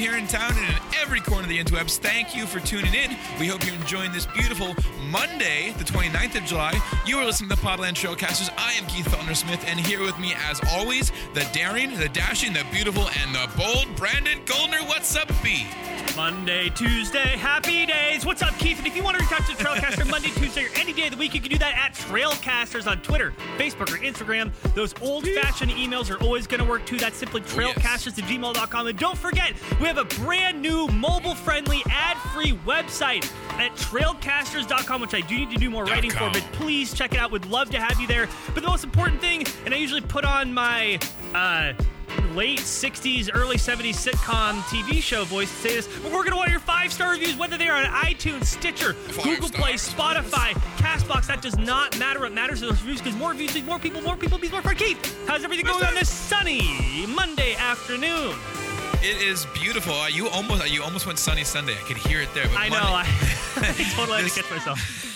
here in town and in every corner of the interwebs, thank you for tuning in. We hope you're enjoying this beautiful Monday, the 29th of July. You are listening to the Podland Trailcasters. I am Keith Feltner Smith, and here with me, as always, the daring, the dashing, the beautiful, and the bold Brandon Goldner. What's up, B? Monday, Tuesday, happy days. What's up, Keith? And if you want to reach out to Trailcaster Monday, Tuesday, or any day of the week, you can do that at Trailcasters on Twitter, Facebook, or Instagram. Those old fashioned emails are always going to work too. That's simply Oh, trailcasters at gmail.com. And don't forget, we have a brand new mobile friendly, ad free website at trailcasters.com, which I do need to do more writing for, but please check it out. Would love to have you there. But the most important thing, and I usually put on my uh, late 60s, early 70s sitcom TV show voice to say this, but we're going to want your five star reviews, whether they are on iTunes, Stitcher, Google Play. Spotify, Castbox. That does not matter. What matters are those reviews because more reviews means more people, more people means more fun. Keith, how's everything going on this sunny Monday afternoon? It is beautiful. Uh, you almost you almost went sunny Sunday. I could hear it there. But I know. Monday- I, I totally had to catch myself.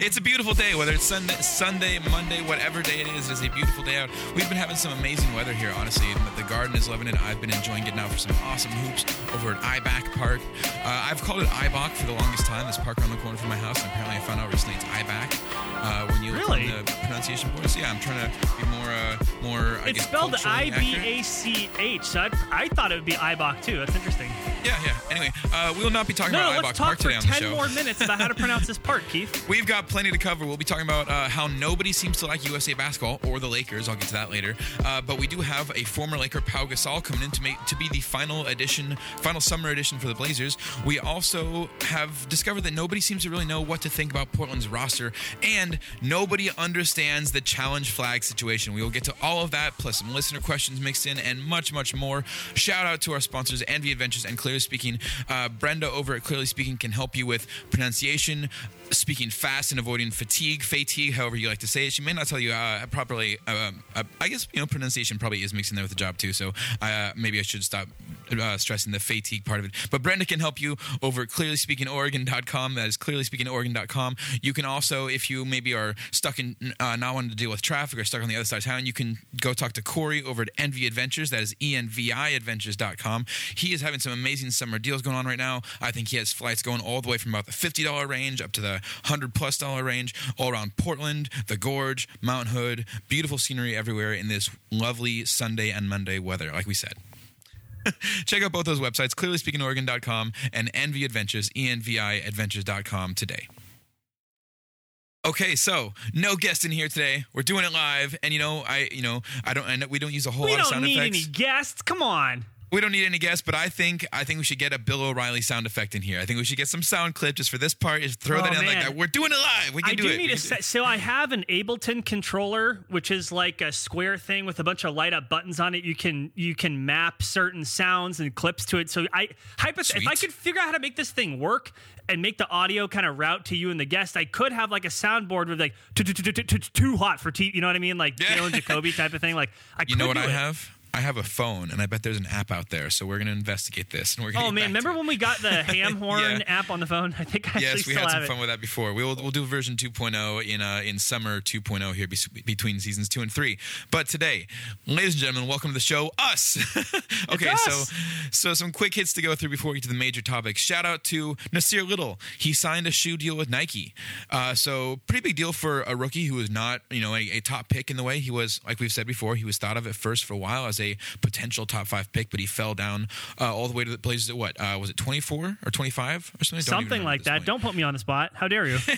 It's a beautiful day, whether it's Sunday, Sunday, Monday, whatever day it is. It's a beautiful day out. We've been having some amazing weather here, honestly. The garden is loving it. I've been enjoying getting out for some awesome hoops over at IBAC Park. Uh, I've called it IBAC for the longest time. This park around the corner from my house, and apparently I found out recently it's IBAC. Uh, when you look Really? on the pronunciation board, so yeah, I'm trying to be more, uh, more. I It's guess, spelled I B. A C H, so I, I thought it would be IBOC too. That's interesting. Yeah, yeah. Anyway, uh, we will not be talking No, about no, IBAC let's Park today on the 10 more minutes about how to pronounce this part, Keith. We've got plenty to cover. We'll be talking about uh, how nobody seems to like USA basketball or the Lakers. I'll get to that later. Uh, but we do have a former Laker, Pau Gasol, coming in to make to be the final edition, final summer edition for the Blazers. We also have discovered that nobody seems to really know what to think about Portland's roster, and nobody understands the challenge flag situation. We will get to all of that, plus some listener questions mixed in, and much, much more. Shout out to our sponsors, Envy Adventures and Clearly Speaking. Uh, Brenda over at Clearly Speaking can help you with pronunciation, speaking fast, and avoiding fatigue, fatigue, however you like to say it. She may not tell you uh, properly. Um, uh, I guess you know pronunciation probably is mixed in there with the job too. So uh, maybe I should stop uh, stressing the fatigue part of it. But Brenda can help you over at clearlyspeakingoregon.com. That is clearlyspeakingoregon.com. You can also, if you maybe are stuck in uh, not wanting to deal with traffic or stuck on the other side of town, you can go talk to Corey over at Envy Adventures. That is enviadventures.com. He is having some amazing summer deals going on right now. I think he has flights going all the way from about the $50 range up to the 100 plus dollar range, all around Portland, the Gorge, Mount Hood. Beautiful scenery everywhere in this lovely Sunday and Monday weather, like we said. Check out both those websites, clearlyspeakingoregon.com and Envy Adventures, E enviadventures.com today. Okay, so no guest in here today. We're doing it live, and you know, I, you know, I don't, I know we don't use a whole We lot of don't sound need effects. any guests. Come on. We don't need any guests, but I think, I think we should get a Bill O'Reilly sound effect in here. I think we should get some sound clip just for this part. Just throw Oh, that in like that. We're doing it live. We can I do, do it. need a set. So I have an Ableton controller, which is like a square thing with a bunch of light up buttons on it. You can you can map certain sounds and clips to it. So I hypoth- if I could figure out how to make this thing work and make the audio kind of route to you and the guest, I could have like a soundboard with like too hot for T. You know what I mean? Like Yeah. Jalen Jacoby type of thing. Like I You know what I have? I have a phone, and I bet there's an app out there. So we're going to investigate this, and we're going Oh man, remember when we got the ham horn Yeah. app on the phone? I think I Yes, we had some have fun it. with that before. We'll we'll do version 2.0 in uh, in summer 2.0 here bes- between seasons two and three. But today, ladies and gentlemen, welcome to the show. Us. okay, It's so so some quick hits to go through before we get to the major topics. Shout out to Nassir Little. He signed a shoe deal with Nike. Uh, so pretty big deal for a rookie who was not you know a, a top pick in the way he was. Like we've said before, he was thought of at first for a while as a potential top five pick, but he fell down uh, all the way to the Blazers at what uh, was it 24 or 25 or something? I don't even Something like that. point. Don't put me on the spot. How dare you?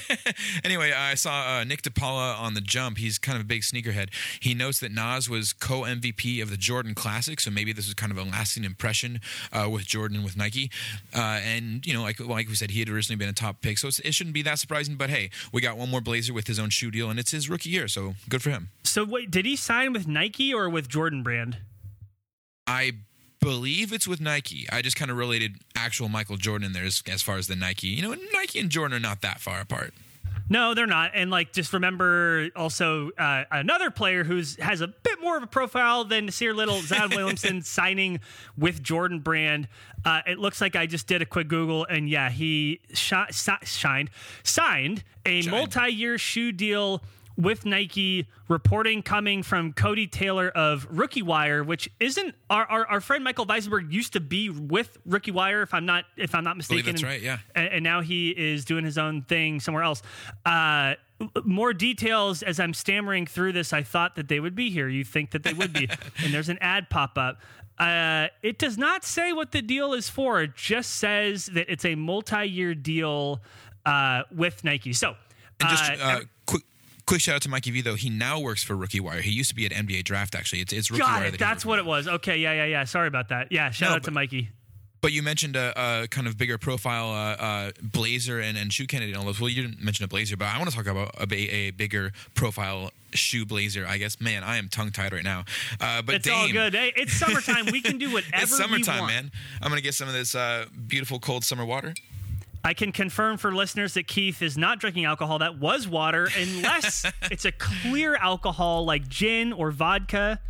Anyway, I saw uh, Nick DePaula on the jump. He's kind of a big sneakerhead. He notes that Nas was co MVP of the Jordan Classic, so maybe this was kind of a lasting impression uh, with Jordan and with Nike. Uh, and you know, like like we said, he had originally been a top pick, so it's, it shouldn't be that surprising. But hey, we got one more Blazer with his own shoe deal, and it's his rookie year, so good for him. So wait, did he sign with Nike or with Jordan Brand? I believe it's with Nike. I just kind of related actual Michael Jordan in there as, as far as the Nike. You know, Nike and Jordan are not that far apart. No, they're not. And like, just remember also uh, another player who's has a bit more of a profile than Nassir Little, Zion Williamson signing with Jordan Brand. Uh, it looks like I just did a quick Google, and yeah, he shi- si- shined, signed a multi-year shoe deal with Nike. Reporting coming from Cody Taylor of Rookie Wire, which isn't our, our, our friend Michael Weisenberg used to be with Rookie Wire, if I'm not if I'm not mistaken. that's right, yeah. And, and now he is doing his own thing somewhere else. Uh, more details as I'm stammering through this. I thought that they would be here. You think that they would be, and there's an ad pop up. Uh, it does not say what the deal is for. It just says that it's a multi-year deal uh, with Nike. So, And just uh, uh, quick, shout out to Mikey V though. He now works for Rookie Wire. He used to be at NBA Draft. Actually, it's it's Rookie got Wire. it. that That's what it was. Okay, yeah, yeah, yeah. Sorry about that. Yeah, shout No, out to Mikey. But you mentioned a, a kind of bigger profile uh, uh, Blazer and, and shoe candidate and all those. Well, you didn't mention a Blazer, but I want to talk about a, a bigger profile shoe Blazer. I guess, man, I am tongue tied right now. Uh, but It's Dame, all good. Hey, it's summertime. we can do whatever It's summertime, man. I'm gonna get some of this uh, beautiful cold summer water. I can confirm for listeners that Keith is not drinking alcohol. That was water, unless it's a clear alcohol like gin or vodka.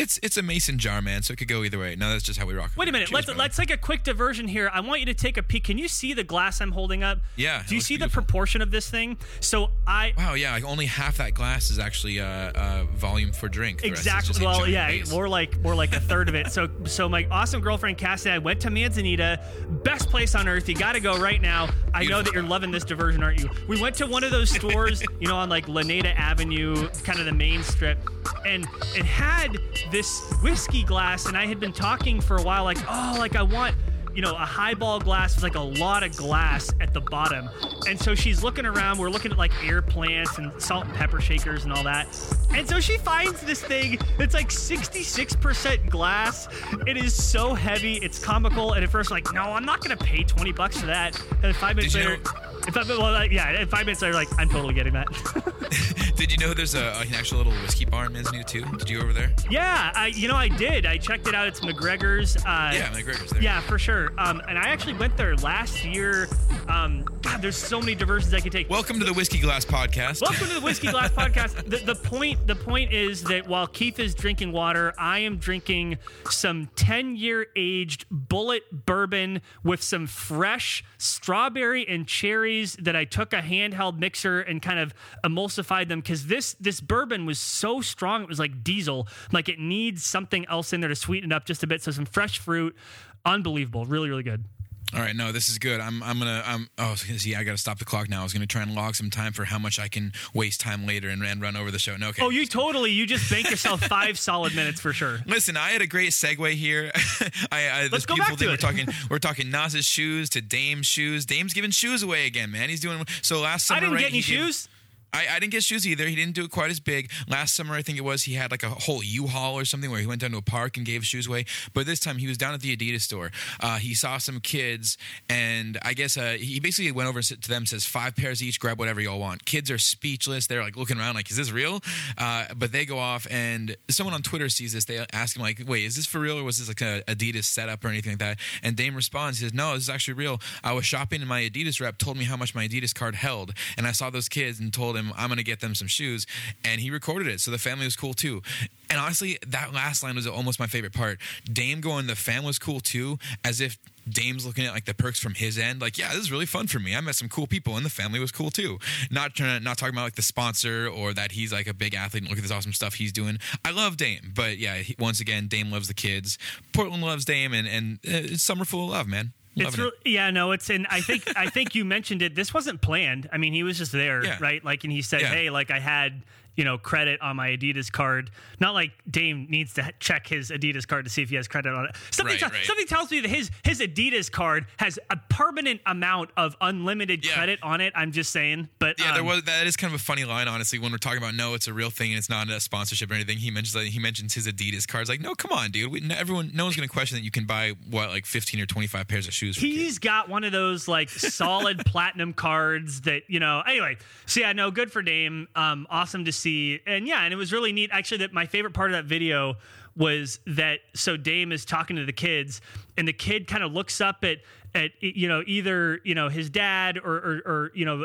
It's it's a mason jar, man. So it could go either way. No, that's just how we rock. Wait a minute. Cheers, let's let's take a quick diversion here. I want you to take a peek. Can you see the glass I'm holding up? Yeah, Do you see beautiful. the proportion of this thing? So I Wow, yeah, like only half that glass is actually uh, uh, volume for drink. The rest is just Exactly. Well, yeah, base. more like more like a third of it. So, so my awesome girlfriend Cassie and I went to Manzanita, best place on earth. You got to go right now. I know that you're loving this diversion, aren't you? We went to one of those stores, you know, on like Laneda Avenue, kind of the main strip, and it had this whiskey glass, and I had been talking for a while, like, oh, like I want you know, a highball glass with like a lot of glass at the bottom. And so she's looking around. We're looking at like air plants and salt and pepper shakers and all that. And so she finds this thing that's like 66% glass. It is so heavy. It's comical. And at first, like, no, I'm not going to pay 20 bucks for that. And five minutes Did later, if I, well, like, yeah, and five minutes later, like, I'm totally getting that. Did you know there's a, an actual little whiskey bar in Manzanita too? Did you go over there? yeah, I, you know, I did. I checked it out. It's MacGregor's. Uh, Yeah, MacGregor's there. Yeah, for sure. Um, and I actually went there last year. Um, God, there's so many diversions I could take. Welcome to the Whiskey Glass Podcast. Welcome to the Whiskey Glass Podcast. The, the point the point is that while Keith is drinking water, I am drinking some 10 year aged Bulleit bourbon with some fresh strawberry and cherries that I took a handheld mixer and kind of emulsified them because this this bourbon was so strong it was like diesel. Like it needs something else in there to sweeten it up just a bit. So some fresh fruit. Unbelievable. Really, really good. All right, no, this is good. I'm, I'm gonna, I'm. Oh, see. I gotta stop the clock now. I was gonna try and log some time for how much I can waste time later and, and run over the show. No, okay. Oh, you totally, you just bank yourself five solid minutes for sure. Listen, I had a great segue here. I, I this Let's go back to we're it. talking. We're talking Nas's shoes to Dame's shoes. Dame's giving shoes away again, man. He's doing so. Last summer, I didn't right, get any he gave- shoes. I, I didn't get shoes either. He didn't do it quite as big. Last summer, I think it was, he had like a whole U-Haul or something where he went down to a park and gave shoes away. But this time he was down at the Adidas store. Uh, he saw some kids, and I guess uh, he basically went over to them, says five pairs each, grab whatever y'all want. Kids are speechless. They're like looking around, like, is this real? Uh, but they go off, and someone on Twitter sees this. They ask him, like, wait, is this for real, or was this like a Adidas setup or anything like that? And Dame responds, he says, no, this is actually real. I was shopping, and my Adidas rep told me how much my Adidas card held, and I saw those kids and told him I'm going to get them some shoes, and he recorded it, so the family was cool too. And honestly, that last line was almost my favorite part. Dame going, the fam was cool too, as if Dame's looking at like the perks from his end, like, yeah, this is really fun for me. I met some cool people, and the family was cool too. Not trying to, not talking about like the sponsor or that he's like a big athlete and look at this awesome stuff he's doing. I love Dame, but yeah, he, once again, Dame loves the kids. Portland loves Dame, and and uh, it's summer full of love, man. It's Loving real, it. yeah, no, it's and I think I think you mentioned it. This wasn't planned. I mean, he was just there, Yeah. right? Like, and he said, Yeah. "Hey, like I had." You know, credit on my Adidas card. Not like Dame needs to check his Adidas card to see if he has credit on it. Something, Right, te- right. something tells me that his his Adidas card has a permanent amount of unlimited Yeah. credit on it. I'm just saying, but Yeah, there um, was that is kind of a funny line, honestly. When we're talking about no, it's a real thing and it's not a sponsorship or anything. He mentions that he mentions his Adidas cards. Like, no, come on, dude. We, no- everyone, no one's going to question that you can buy what like fifteen or twenty five pairs of shoes. He's got one of those like solid platinum cards that you know. Anyway, so yeah, no, good for Dame. Um, awesome to see, and yeah, and it was really neat. Actually, that my favorite part of that video was that so Dame is talking to the kids, and the kid kind of looks up at at you know either you know his dad or or, or you know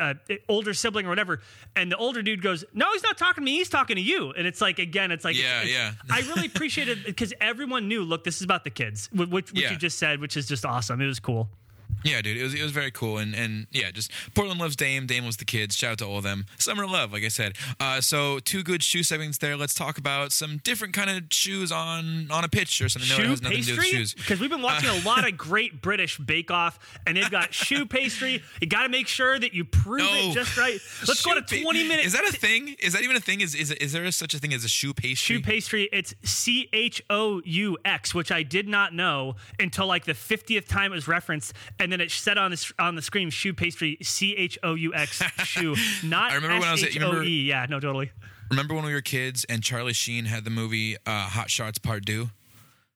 uh, older sibling or whatever, and the older dude goes, "No, he's not talking to me. He's talking to you." And it's like again, it's like Yeah, it's- yeah. I really appreciated because everyone knew. Look, this is about the kids, which, which Yeah. you just said, which is just awesome. It was cool. Yeah, dude, it was it was very cool, and and yeah, just Portland loves Dame. Dame loves the kids. Shout out to all of them. Summer love, like I said. Uh, so two good shoe segments there. Let's talk about some different kind of shoes on on a pitch or something. No, it has nothing to do with shoes. Uh, because we've been watching a lot of great British Bake Off, and they've got shoe pastry. You got to make sure that you prove No. it just right. Let's go Shoe to pa- twenty minutes. Is that a thing? Is that even a thing? Is is is there such a thing as a shoe pastry? shoe pastry? It's C H O U X, which I did not know until like the fiftieth time it was referenced, and then it said on the on the screen shoe pastry C H O U X shoe, not I remember when I was at- you remember-. Yeah, no, totally. Remember when we were kids and Charlie Sheen had the movie uh, Hot Shots Part Two?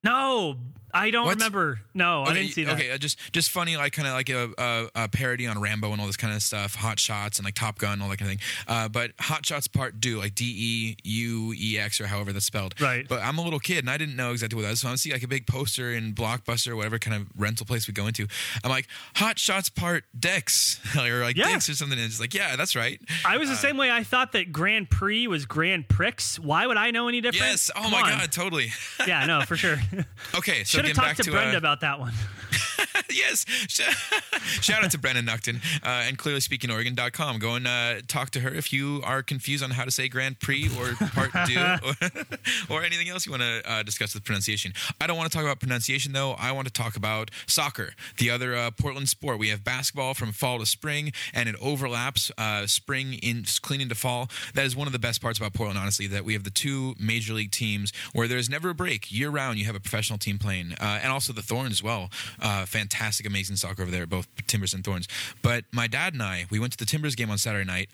No, I don't What? remember. No, I didn't see that. Okay, uh, just just funny, like kind of like a, a, a parody on Rambo and all this kind of stuff, Hot Shots and like Top Gun, all that kind of thing. Uh, but Hot Shots Part Two, like D E U E X or however that's spelled. Right. But I'm a little kid and I didn't know exactly what that was. So I see like a big poster in Blockbuster or whatever kind of rental place we go into. I'm like Hot Shots Part Dex or like Yeah. Dix or something. And it's like yeah, that's right. I was the same way. I thought that Grand Prix was Grand Prix. Why would I know any different? Yes. Oh Come my on. god, totally. Yeah, no, for sure. okay, so Should have talked to, to Brenda uh, about that one. yes. Shout out to Brennan Nuckton uh, and clearly speaking Oregon.com. Go and uh, talk to her if you are confused on how to say Grand Prix or Part Deux or, or anything else you want to uh, discuss with pronunciation. I don't want to talk about pronunciation though. I want to talk about soccer, the other uh, Portland sport. We have basketball from fall to spring and it overlaps uh, spring in clean into fall. That is one of the best parts about Portland, honestly, that we have the two major league teams where there's never a break. Year round, you have a professional team playing, uh, and also the Thorns as well. Uh, fantastic, amazing soccer over there, both Timbers and Thorns. But my dad and I, we went to the Timbers game on Saturday night.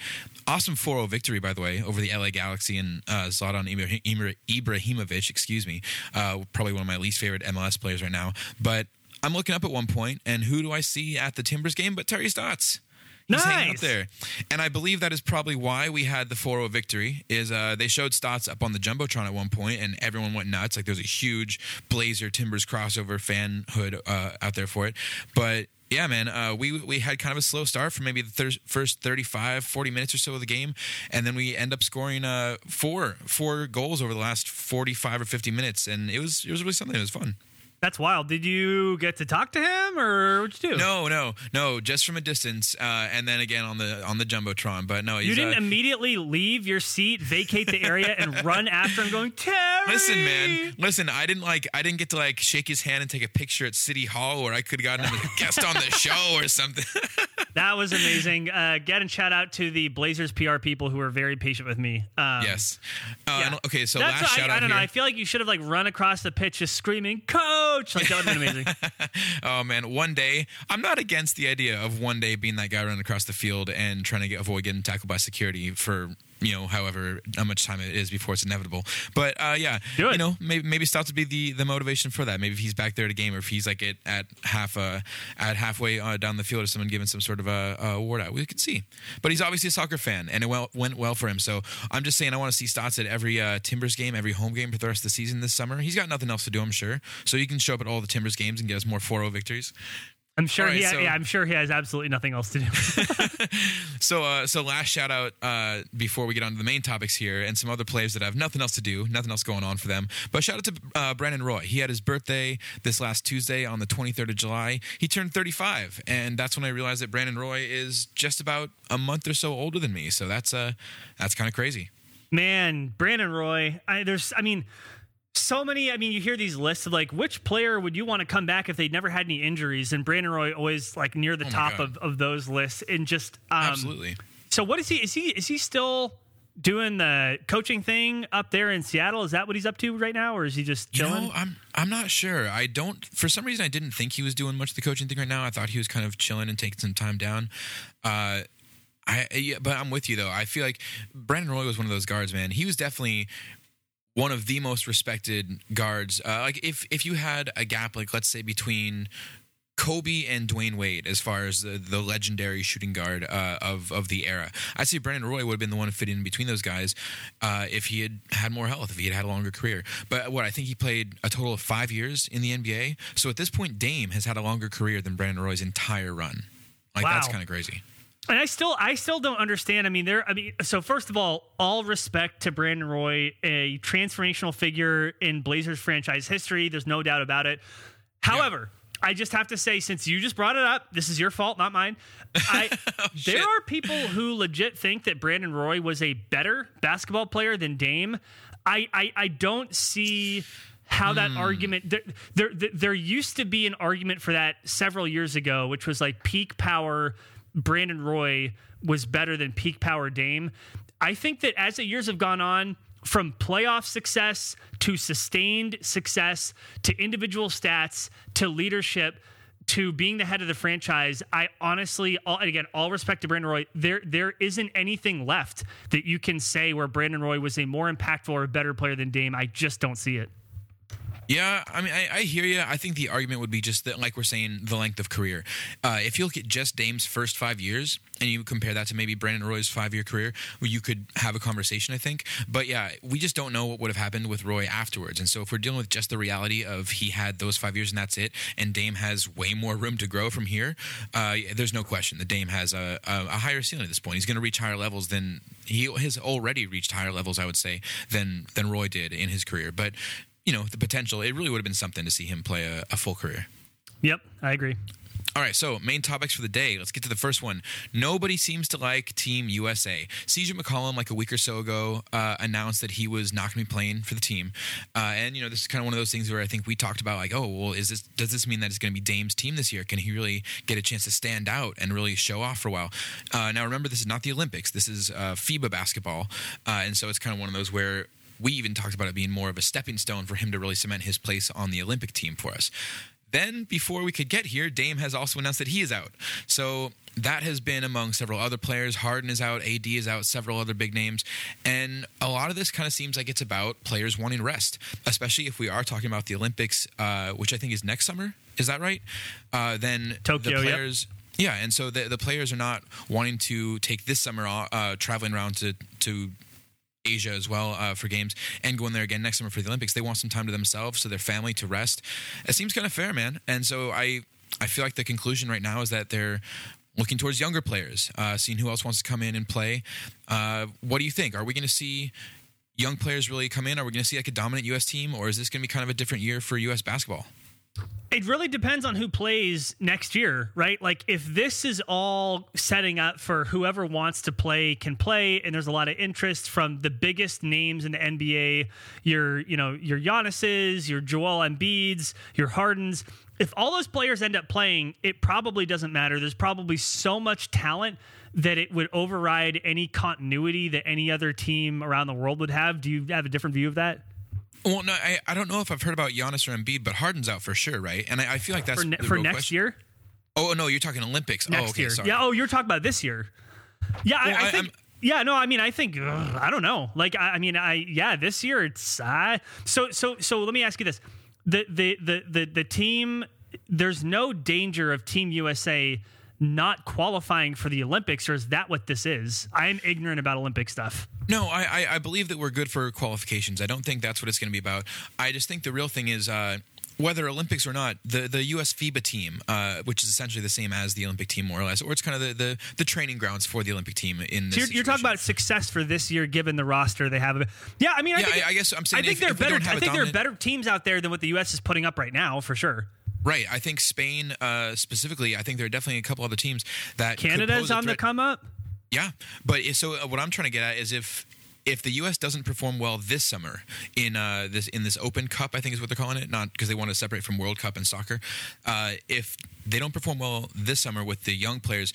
Awesome 4-0 victory, by the way, over the LA Galaxy and uh, Zlatan Ibra- Ibra- Ibrahimovic. Excuse me, uh, probably one of my least favorite MLS players right now. But I'm looking up at one point, and who do I see at the Timbers game but Terry Stotts? He's hanging up Nice. there. And I believe that is probably why we had the 4-0 victory is uh, they showed Stotts up on the Jumbotron at one point and everyone went nuts. Like there's a huge Blazer Timbers crossover fanhood uh, out there for it. But yeah, man, uh, we we had kind of a slow start for maybe the thir- first 35, 40 minutes or so of the game, and then we end up scoring uh, four four goals over the last 45 or 50 minutes, and it was it was really something. It was fun. That's wild. Did you get to talk to him, or what'd you do? No, no, no, just from a distance, uh, and then again on the on the jumbotron. But no, You didn't uh, immediately leave your seat, vacate the area, and run after him, going Terry. Listen, man. Listen, I didn't like. I didn't get to like shake his hand and take a picture at City Hall, where I could have gotten him as a guest on the show or something. That was amazing. Uh, get and shout out to the Blazers PR people who were very patient with me. Um, yes. Uh, yeah. okay, so That's last I, shout I out don't here. know. I feel like you should have like run across the pitch just screaming, "Coach!" Like that would have been amazing. oh man, one day I'm not against the idea of one day being that guy running across the field and trying to get, avoid getting tackled by security for you know however how much time it is before it's inevitable. But uh, yeah, Do it. you know maybe maybe Stotts would be the the motivation for that. Maybe if he's back there at a game or if he's like at, at half uh, at halfway uh, down the field or someone giving some sort of a, a award out, we could see. But he's obviously a soccer fan and it well, went well for him. So I'm just saying I want to see Stotts at every uh, Timbers game, every home game for the rest of the season this summer. He's got nothing else to do, I'm sure. So he can show up at all the Timbers games and get us more 4-0 victories. I'm sure right, he. So- yeah, I'm sure he has absolutely nothing else to do. So, uh, so last shout out uh, before we get on to the main topics here, and some other players that have nothing else to do, nothing else going on for them. But shout out to uh, Brandon Roy. He had his birthday this last Tuesday on the 23rd of July. He turned 35, and that's when I realized that Brandon Roy is just about a month or so older than me. So that's uh, that's kind of crazy. Man, Brandon Roy. I, there's. I mean. So many. I mean, you hear these lists of like which player would you want to come back if they'd never had any injuries, and Brandon Roy always like near the my top of, of those lists. And just um, Absolutely. So what is he? Is he is he still doing the coaching thing up there in Seattle? Is that what he's up to right now, or is he just You chilling? know, I'm I'm not sure. I don't. For some reason, I didn't think he was doing much of the coaching thing right now. I thought he was kind of chilling and taking some time down. Uh, I yeah, but I'm with you though. I feel like Brandon Roy was one of those guards, man. He was definitely one of the most respected guards. Uh, like if if you had a gap, like let's say between Kobe and Dwyane Wade, as far as the, the legendary shooting guard uh, of of the era, I see Brandon Roy would have been the one to fit in between those guys uh, if he had had more health, if he had had a longer career. But what I think he played a total of five years in the NBA. So at this point, Dame has had a longer career than Brandon Roy's entire run. Like that's kind of crazy. And I still, I still don't understand. I mean, there. I mean, so first of all, all respect to Brandon Roy, a transformational figure in Blazers franchise history. There's no doubt about it. However, I just have to say, since you just brought it up, this is your fault, not mine. I, Oh, there are people who legit think that Brandon Roy was a better basketball player than Dame. I, I, I don't see how that Hmm. argument there there there used to be an argument for that several years ago which was like peak power Brandon Roy was better than peak power Dame I think that as the years have gone on from playoff success to sustained success to individual stats to leadership to being the head of the franchise, I honestly, all, and again, all respect to Brandon Roy, there there isn't anything left that you can say where Brandon Roy was a more impactful or better player than Dame. I just don't see it. Yeah, I mean, I, I hear you. I think the argument would be just that, like we're saying, the length of career. Uh, if you look at just Dame's first five years and you compare that to maybe Brandon Roy's five year career, you could have a conversation, I think. But yeah, we just don't know what would have happened with Roy afterwards. And so if we're dealing with just the reality of he had those five years and that's it, and Dame has way more room to grow from here, uh, there's no question that Dame has a, a, a higher ceiling at this point. He's going to reach higher levels than he has already reached higher levels, I would say, than than Roy did in his career. But you know, the potential, it really would have been something to see him play a, a full career. Yep, I agree. All right, so main topics for the day. Let's get to the first one. Nobody seems to like Team USA. CJ McCollum, like a week or so ago, uh, announced that he was not going to be playing for the team. Uh, and you know, this is kind of one of those things where I think we talked about, like, oh, well, is this does this mean that it's going to be Dame's team this year? Can he really get a chance to stand out and really show off for a while? Uh, now, remember, this is not the Olympics. This is uh, FIBA basketball, uh, and so it's kind of one of those where we even talked about it being more of a stepping stone for him to really cement his place on the Olympic team for us. Then, before we could get here, Dame has also announced that he is out. So that has been among several other players. Harden is out, AD is out, several other big names. And a lot of this kind of seems like it's about players wanting rest, especially if we are talking about the Olympics, uh, which I think is next summer. Is that right? Uh, then Tokyo, the yep. players. Yeah, and so the the players are not wanting to take this summer off, uh, traveling around to to Asia as well uh, for games and going there again next summer for the Olympics. They want some time to themselves, to their family, to rest. It seems kind of fair, man. And so I, I feel like the conclusion right now is that they're looking towards younger players, uh, seeing who else wants to come in and play. Uh, what do you think? Are we going to see young players really come in? Are we going to see like a dominant U.S. team, or is this going to be kind of a different year for U.S. basketball? It really depends on who plays next year, right? Like if this is all setting up for whoever wants to play can play, and there's a lot of interest from the biggest names in the NBA, your you know your Giannis's, your Joel Embiid's, your Hardens. If all those players end up playing, it probably doesn't matter. There's probably so much talent that it would override any continuity that any other team around the world would have. Do you have a different view of that? Well, no, I, I don't know if I've heard about Giannis or Embiid, but Harden's out for sure, right? And I, I feel like that's For, ne- for next question. year? Oh no, you're talking Olympics. next oh, okay, year. sorry. Yeah. Oh, you're talking about this year. Yeah, Well, I, I I- think. I'm- yeah, no, I mean, I think ugh, I don't know. Like, I, I mean, I yeah, this year it's uh, so so so. Let me ask you this: the the the the the team. There's no danger of Team USA not qualifying for the Olympics, or is that what this is? I am ignorant about Olympic stuff. No, I, I, I believe that we're good for qualifications. I don't think that's what it's going to be about. I just think the real thing is uh, whether Olympics or not, the, the U.S. FIBA team, uh, which is essentially the same as the Olympic team, more or less, or it's kind of the, the, the training grounds for the Olympic team in this So you're, you're talking about success for this year, given the roster they have. Yeah, I mean, I Yeah, think, I- I guess I'm saying I think if- there are if better. I think there are better teams out there than what the U.S. is putting up right now, for sure. Right. I think Spain, uh, specifically, I think there are definitely a couple other teams that Canada's on the come up. Yeah, but i- so uh, what I'm trying to get at is if if the U.S. doesn't perform well this summer in uh, this in this Open Cup, I think is what they're calling it, not because they want to separate from World Cup and soccer. Uh, if they don't perform well this summer with the young players.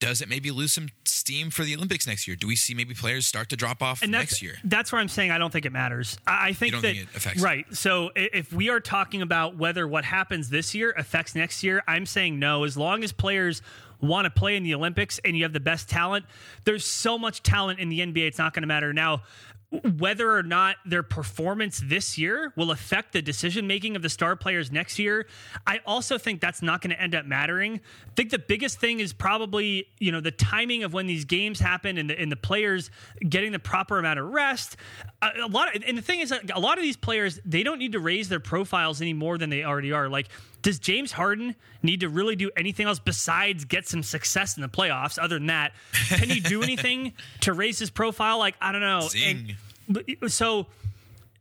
Does it maybe lose some steam for the Olympics next year? Do we see maybe players start to drop off and next year? That's where I'm saying I don't think it matters. I, I think that think it affects right. So if we are talking about whether what happens this year affects next year, I'm saying no. As long as players want to play in the Olympics and you have the best talent, there's so much talent in the NBA. It's not going to matter now. Whether or not their performance this year will affect the decision making of the star players next year, I also think that's not going to end up mattering. I think the biggest thing is probably you know the timing of when these games happen and the, and the players getting the proper amount of rest. A, a lot, of, and the thing is, that a lot of these players they don't need to raise their profiles any more than they already are. Like, does James Harden need to really do anything else besides get some success in the playoffs? Other than that, can he do anything to raise his profile? Like, I don't know. And- so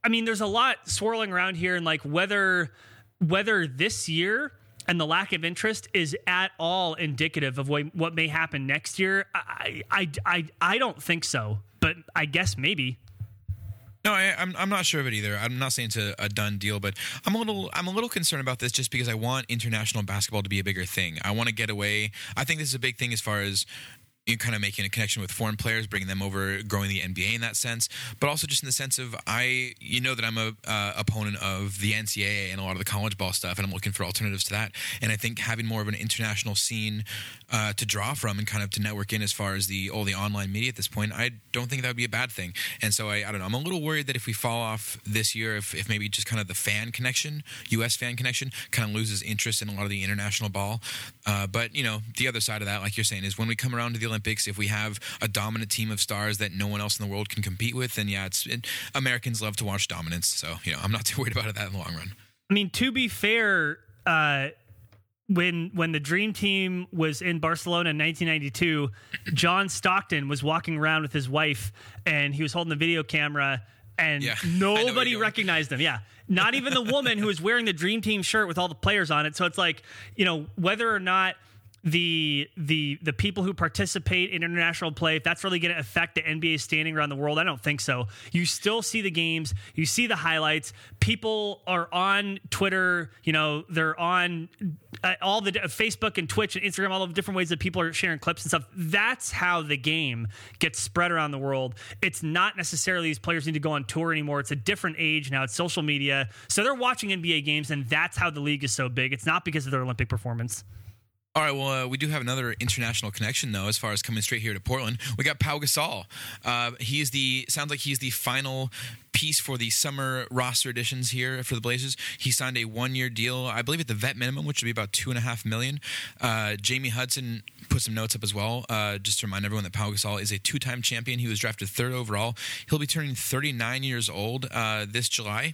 I mean, there's a lot swirling around here, and like whether whether this year and the lack of interest is at all indicative of what, what may happen next year, I, I, I, I don't think so. But I guess maybe. No, I, am I'm, I'm not sure of it either. I'm not saying it's a, a, done deal, but I'm a little I'm a little concerned about this just because I want international basketball to be a bigger thing. I want to get away. I think this is a big thing as far as you kind of making a connection with foreign players, bringing them over, growing the NBA in that sense, but also just in the sense of I, you know, that I'm a uh, opponent of the NCAA and a lot of the college ball stuff, and I'm looking for alternatives to that. And I think having more of an international scene uh, to draw from and kind of to network in as far as the all the online media at this point, I don't think that would be a bad thing. And so I, I don't know, I'm a little worried that if we fall off this year, if, if maybe just kind of the fan connection, U.S. fan connection, kind of loses interest in a lot of the international ball. Uh, but you know, the other side of that, like you're saying, is when we come around to the Olympics, if we have a dominant team of stars that no one else in the world can compete with, then yeah, it's it, Americans love to watch dominance. So you know, I'm not too worried about it that in the long run. I mean, to be fair, uh, when when the dream team was in Barcelona in 1992, John Stockton was walking around with his wife, and he was holding the video camera, and yeah, nobody recognized him. Yeah, not even the woman who was wearing the dream team shirt with all the players on it. So it's like you know whether or not the the the people who participate in international play if that's really going to affect the NBA standing around the world I don't think so. You still see the games you see the highlights. People are on Twitter you know they're on uh, all the uh, Facebook and Twitch and Instagram all the different ways that people are sharing clips and stuff. That's how the game gets spread around the world. It's not necessarily these players need to go on tour anymore. It's a different age now. It's social media. So they're watching NBA games and that's how the league is so big. It's not because of their Olympic performance all right, well, uh, we do have another international connection, though, as far as coming straight here to Portland. We got Pau Gasol. Uh, he is the sounds like he's the final piece for the summer roster additions here for the Blazers. He signed a one-year deal, I believe, at the vet minimum, which would be about two and a half million. Uh, Jamie Hudson put some notes up as well, uh, just to remind everyone that Pau Gasol is a two-time champion. He was drafted third overall. He'll be turning 39 years old uh, this July.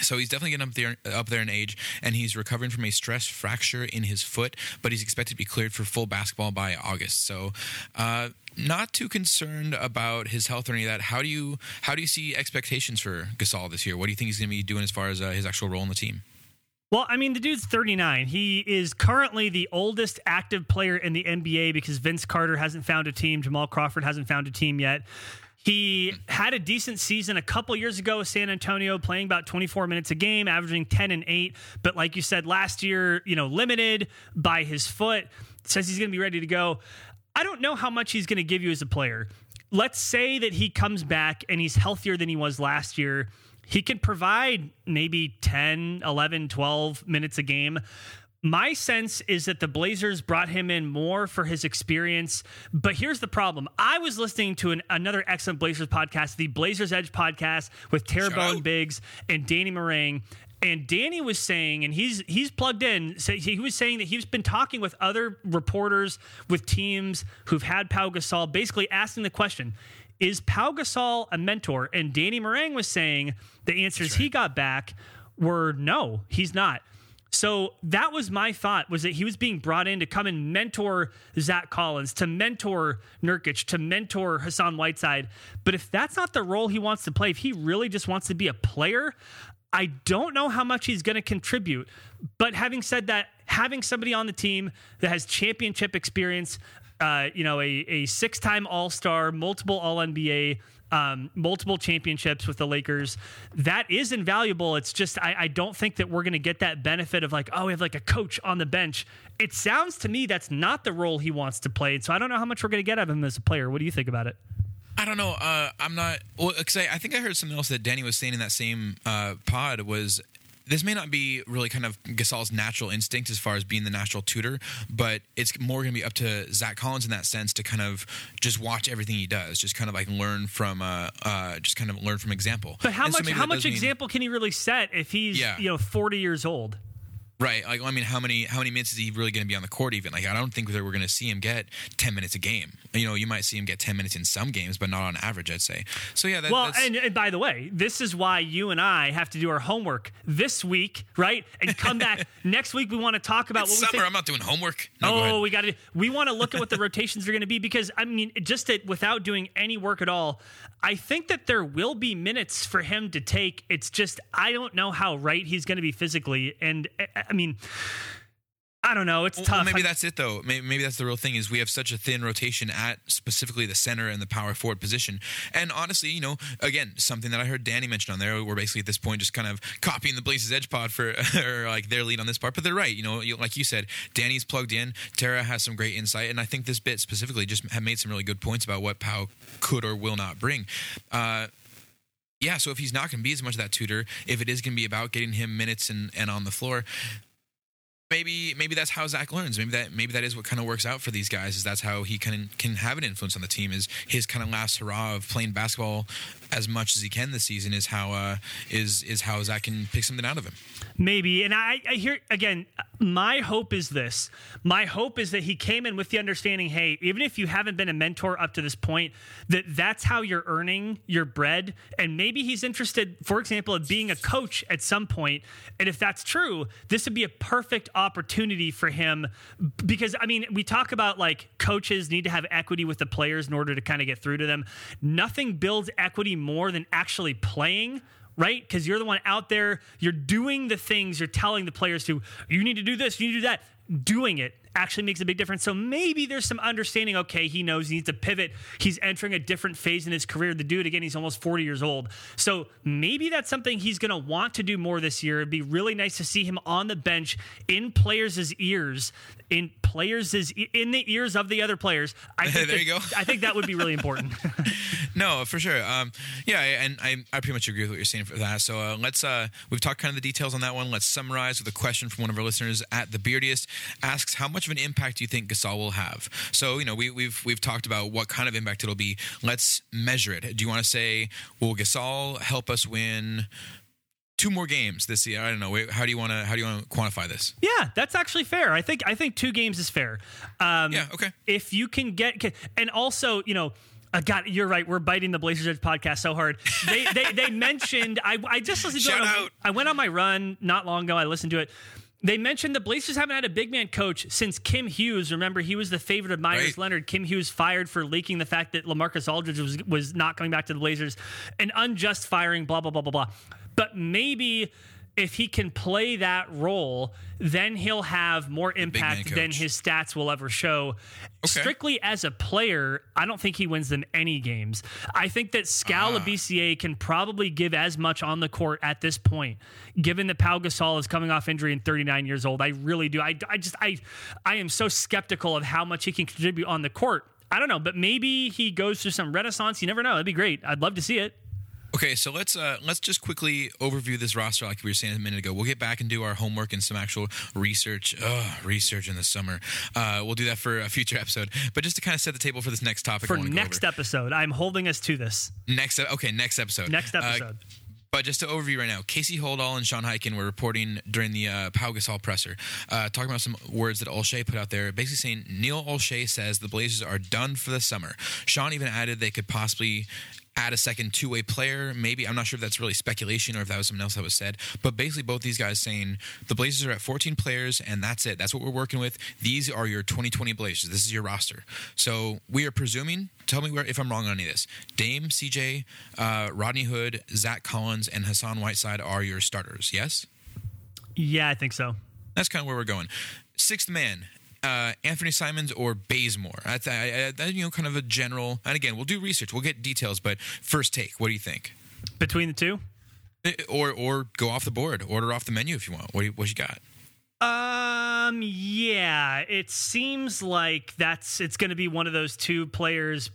So he's definitely getting up there up there in age, and he's recovering from a stress fracture in his foot, but he's expected to be cleared for full basketball by August. So, uh, not too concerned about his health or any of that. How do you how do you see expectations for Gasol this year? What do you think he's going to be doing as far as uh, his actual role in the team? Well, I mean, the dude's 39. He is currently the oldest active player in the NBA because Vince Carter hasn't found a team. Jamal Crawford hasn't found a team yet. He had a decent season a couple years ago with San Antonio, playing about 24 minutes a game, averaging 10 and 8. But like you said, last year, you know, limited by his foot. Says he's going to be ready to go. I don't know how much he's going to give you as a player. Let's say that he comes back and he's healthier than he was last year. He can provide maybe 10, 11, 12 minutes a game. My sense is that the Blazers brought him in more for his experience. But here's the problem. I was listening to an, another excellent Blazers podcast, the Blazers Edge podcast with Terrebonne Biggs and Danny Marang. And Danny was saying, and he's he's plugged in. So he was saying that he's been talking with other reporters with teams who've had Pau Gasol, basically asking the question: Is Pau Gasol a mentor? And Danny Marang was saying the answers right. he got back were no, he's not. So that was my thought was that he was being brought in to come and mentor Zach Collins, to mentor Nurkic, to mentor Hassan Whiteside. But if that's not the role he wants to play, if he really just wants to be a player, I don't know how much he's going to contribute. But having said that, having somebody on the team that has championship experience, uh, you know, a, a six time All Star, multiple All NBA, um, multiple championships with the Lakers. That is invaluable. It's just I, I don't think that we're going to get that benefit of like, oh, we have like a coach on the bench. It sounds to me that's not the role he wants to play. So I don't know how much we're going to get of him as a player. What do you think about it? I don't know. Uh, I'm not. Well, because I, I, think I heard something else that Danny was saying in that same uh, pod was this may not be really kind of Gasol's natural instinct as far as being the natural tutor, but it's more going to be up to Zach Collins in that sense to kind of just watch everything he does, just kind of like learn from, uh, uh just kind of learn from example. But how and much, so how much example mean, can he really set if he's, yeah. you know, 40 years old? Right. Like, I mean, how many how many minutes is he really going to be on the court? Even like, I don't think that we're going to see him get ten minutes a game. You know, you might see him get ten minutes in some games, but not on average. I'd say. So yeah. That, well, and, and, by the way, this is why you and I have to do our homework this week, right? And come back next week. We want to talk about it's what summer. I'm not doing homework. No, oh, we got to. We want to look at what the rotations are going to be because I mean, just to, without doing any work at all, I think that there will be minutes for him to take. It's just I don't know how right he's going to be physically, and I mean I don't know. It's Well, tough. maybe that's it though. Maybe, maybe that's the real thing is we have such a thin rotation at specifically the center and the power forward position. And honestly, you know, again, something that I heard Danny mention on there, we're basically at this point just kind of copying the Blazers Edge pod for or like their lead on this part. But they're right. You know, like you said, Danny's plugged in. Tara has some great insight, and I think this bit specifically just have made some really good points about what Pau could or will not bring. Uh, yeah, so if he's not going to be as much of that tutor, if it is going to be about getting him minutes and, and on the floor, maybe maybe that's how Zach learns. Maybe that maybe that is what kind of works out for these guys. Is that's how he can can have an influence on the team. Is his kind of last hurrah of playing basketball as much as he can this season is how uh, is is how Zach can pick something out of him. Maybe. And I, I hear again, my hope is this. My hope is that he came in with the understanding, hey, even if you haven't been a mentor up to this point, that that's how you're earning your bread. And maybe he's interested, for example, in being a coach at some point. And if that's true, this would be a perfect opportunity for him because I mean, we talk about like coaches need to have equity with the players in order to kind of get through to them. Nothing builds equity more than actually playing right? Because you're the one out there, you're doing the things you're telling the players to, you need to do this, you need to do that. Doing it actually makes a big difference. So maybe there's some understanding, okay, he knows he needs to pivot. He's entering a different phase in his career. The dude, again, he's almost 40 years old. So maybe that's something he's going to want to do more this year. It'd be really nice to see him on the bench in players' ears, in players' in the ears of the other players. I think There that- you go. I think that would be really important. No, for sure. Um, yeah, and I, I pretty much agree with what you're saying for that. So uh, let's uh, we've talked kind of the details on that one. Let's summarize with a question from one of our listeners at the Beardiest asks how much of an impact do you think Gasol will have? So you know we, we've we've talked about what kind of impact it'll be. Let's measure it. Do you want to say will Gasol help us win? Two more games this year. I don't know. How do you want to? How do you want to quantify this? Yeah, that's actually fair. I think I think two games is fair. Um, Yeah, okay. If you can get, and also, you know. Uh, God, you're right. We're biting the Blazers Edge podcast so hard. They they, they mentioned I, I just listened to Shout it. on- out. I went on my run not long ago. I listened to it. They mentioned the Blazers haven't had a big man coach since Kim Hughes. Remember, he was the favorite of Meyers Right. Leonard. Kim Hughes fired for leaking the fact that Lamarcus Aldridge was was not coming back to the Blazers, an unjust firing. Blah blah blah blah blah. But maybe if he can play that role, then he'll have more impact than his stats will ever show. Strictly as a player, I don't think he wins them any games. I think that Scal Ah. BCA can probably give as much on the court at this point, given that Pau Gasol is coming off injury and 39 years old. I really do. I, I just I I am so skeptical of how much he can contribute on the court. I don't know, but maybe he goes through some renaissance. You never know. That'd be great. I'd love to see it. Okay, so let's uh, let's just quickly overview this roster, like we were saying a minute ago. We'll get back and do our homework and some actual research. Ugh, research in the summer. Uh, we'll do that for a future episode. But just to kind of set the table for this next topic, For I wanna go next episode, I'm holding us to this. next, okay, next episode. Next Uh, episode. but just to overview right now, Casey Holdahl and Sean Highkin were reporting during the uh, Pau Gasol presser, uh, talking about some words that Olshey put out there, basically saying Neil Olshey says the Blazers are done for the summer. Sean even added they could possibly add a second two-way player. Maybe I'm not sure if that's really speculation or if that was something else that was said. But basically, both these guys saying the Blazers are at 14 players and that's it. That's what we're working with. These are your 2020 Blazers. This is your roster. So we are presuming. Tell me where if I'm wrong on any of this. Dame, CJ, uh, Rodney Hood, Zach Collins, and Hassan Whiteside are your starters. Yes, Yeah, I think so. that's kind of where we're going. Sixth man. Uh, Anthony Simons or Bazemore. That's I, I, that, you know kind of a general. And again, we'll do research. We'll get details. But first take. What do you think? Between the two? Eh, Or or go off the board. Order off the menu if you want. What do you, what you got? Um, yeah, it seems like that's it's going to be one of those two players.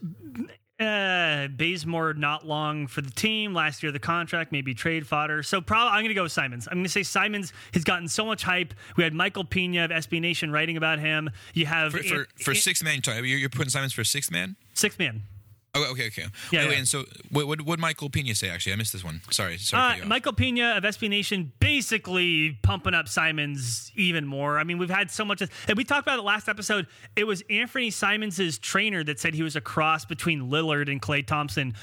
Uh, Bazemore not long for the team last year. The contract maybe trade fodder. So probably I'm going to go with Simons. I'm going to say Simons has gotten so much hype. We had Michael Pina of SB Nation writing about him. You have For for, for sixth man, you're, you're putting Simons for sixth man. six man. Oh, okay, okay. Yeah, Wait, yeah. and so what what what Michael Pina say? Actually, I missed this one. Sorry, sorry. Uh, cut you off. Michael Pina of SB Nation basically pumping up Simons even more. I mean, we've had so much, and we talked about it last episode. It was Anthony Simons' trainer that said he was a cross between Lillard and Klay Thompson.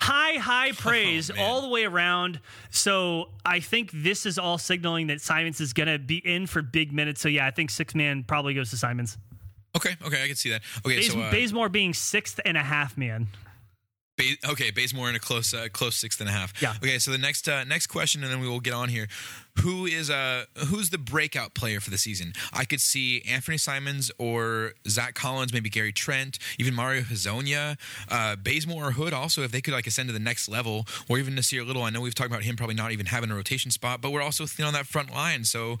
High, high praise Oh, all the way around. So I think this is all signaling that Simons is going to be in for big minutes. So yeah, I think six man probably goes to Simons. Okay, okay, I can see that. Okay, Baz- so uh, Bazemore being sixth and a half man. Okay, Bazemore in a close, uh, close sixth and a half. Yeah. Okay, so the next, uh, next question, and then we will get on here. Who is uh, who's the breakout player for the season? I could see Anthony Simons or Zach Collins, maybe Gary Trent, even Mario Hezonja, uh, Bazemore or Hood. Also, if they could like ascend to the next level, or even Nassir Little. I know we've talked about him probably not even having a rotation spot, but we're also thin on that front line. So.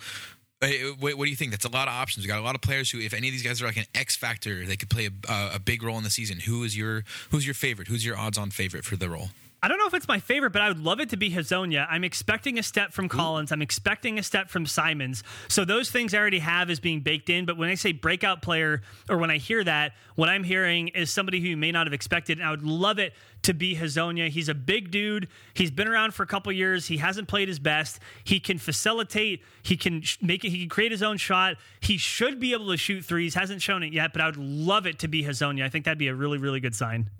Uh, What, what do you think? That's a lot of options. We got a lot of players who, if any of these guys are like an X factor, they could play a, uh, a big role in the season. Who is your Who's your favorite? Who's your odds-on favorite for the role? I don't know if it's my favorite, but I would love it to be Hezonja. I'm expecting a step from Collins. I'm expecting a step from Simons. So those things I already have is being baked in. But when I say breakout player, or when I hear that, what I'm hearing is somebody who you may not have expected. And I would love it to be Hezonja. He's a big dude. He's been around for a couple years. He hasn't played his best. He can facilitate. He can make it. He can create his own shot. He should be able to shoot threes. Hasn't shown it yet, but I would love it to be Hezonja. I think that'd be a really, really good sign.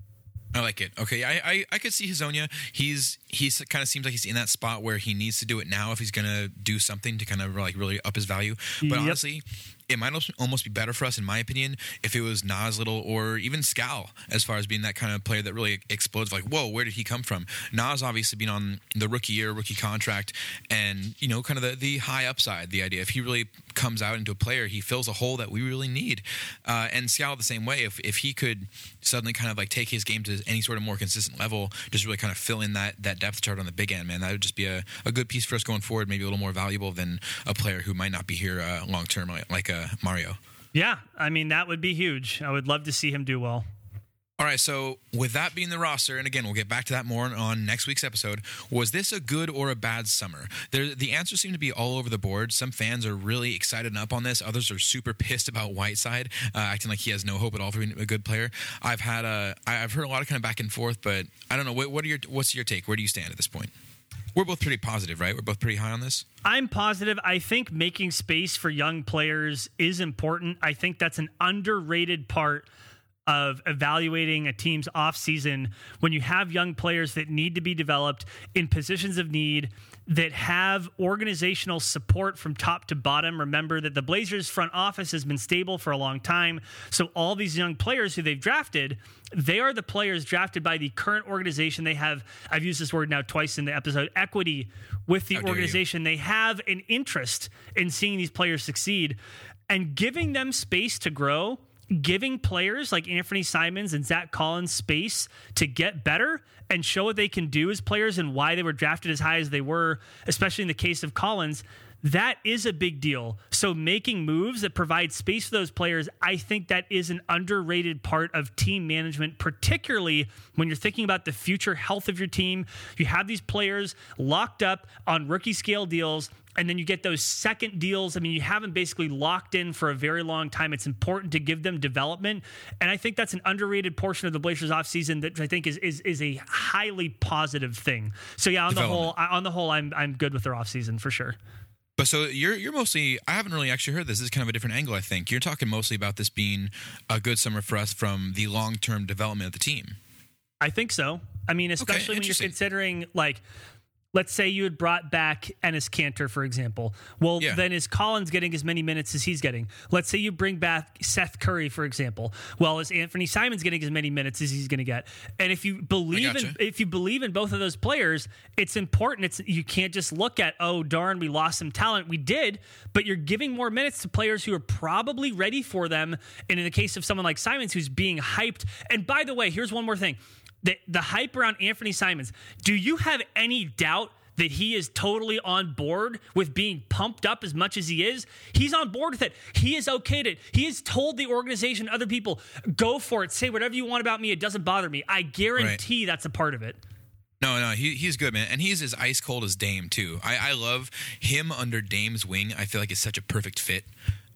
I like it. Okay, I I, I could see Hezonja. He's he's kind of seems like he's in that spot where he needs to do it now if he's gonna do something to kind of like really up his value. But Yep. honestly, it might almost be better for us, in my opinion, if it was Nas Little or even Skal, as far as being that kind of player that really explodes. Like, whoa, where did he come from? Nas obviously being on the rookie year, rookie contract, and you know, kind of the the high upside. The idea if he really comes out into a player, he fills a hole that we really need. Uh, and Skal the same way. If if he could suddenly kind of like take his game to any sort of more consistent level, just really kind of fill in that that depth chart on the big end, man, that would just be a, a good piece for us going forward. Maybe a little more valuable than a player who might not be here uh, long term, like, like uh, Mario. Yeah, I mean that would be huge. I would love to see him do well. All right, so with that being the roster, and again, we'll get back to that more on next week's episode. Was this a good or a bad summer? There, the answers seem to be all over the board. Some fans are really excited and up on this. Others are super pissed about Whiteside, uh, acting like he has no hope at all for being a good player. I've had a, I've heard a lot of kind of back and forth, but I don't know. What, what are your, what's your take? Where do you stand at this point? We're both pretty positive, right? We're both pretty high on this. I'm positive. I think making space for young players is important. I think that's an underrated part of evaluating a team's offseason when you have young players that need to be developed in positions of need that have organizational support from top to bottom. Remember that the Blazers front office has been stable for a long time. So all these young players who they've drafted, they are the players drafted by the current organization. They have, I've used this word now twice in the episode, equity with the How organization. They have an interest in seeing these players succeed and giving them space to grow giving players like Anthony Simons and Zach Collins space to get better and show what they can do as players and why they were drafted as high as they were, especially in the case of Collins. That is a big deal. So, making moves that provide space for those players, I think that is an underrated part of team management, particularly when you're thinking about the future health of your team. You have these players locked up on rookie scale deals and then you get those second deals. I mean, you have them basically locked in for a very long time. It's important to give them development, and I think that's an underrated portion of the Blazers offseason that I think is is is a highly positive thing. So yeah, on the whole, on the whole, I'm I'm good with their offseason for sure. But so you're you're mostly I haven't really actually heard this. This is kind of a different angle. I think you're talking mostly about this being a good summer for us from the long term development of the team. I think so. I mean, especially when you're considering like. Let's say you had brought back Enes Kanter, for example. Well, Yeah. then is Collins getting as many minutes as he's getting? Let's say you bring back Seth Curry, for example. Well, is Anthony Simons getting as many minutes as he's going to get? And if you believe in if you believe in both of those players, it's important. It's you can't just look at oh darn we lost some talent. We did, but you're giving more minutes to players who are probably ready for them. And in the case of someone like Simons, who's being hyped. And by the way, here's one more thing: the the hype around Anthony Simons. Do you have any doubt? That he is totally on board with being pumped up as much as he is. He's on board with it. He is okayed it. He has told the organization, other people, go for it. Say whatever you want about me. It doesn't bother me. I guarantee that's a part of it. No, no, he, he's good, man, and he's as ice cold as Dame too. I, I love him under Dame's wing. I feel like it's such a perfect fit.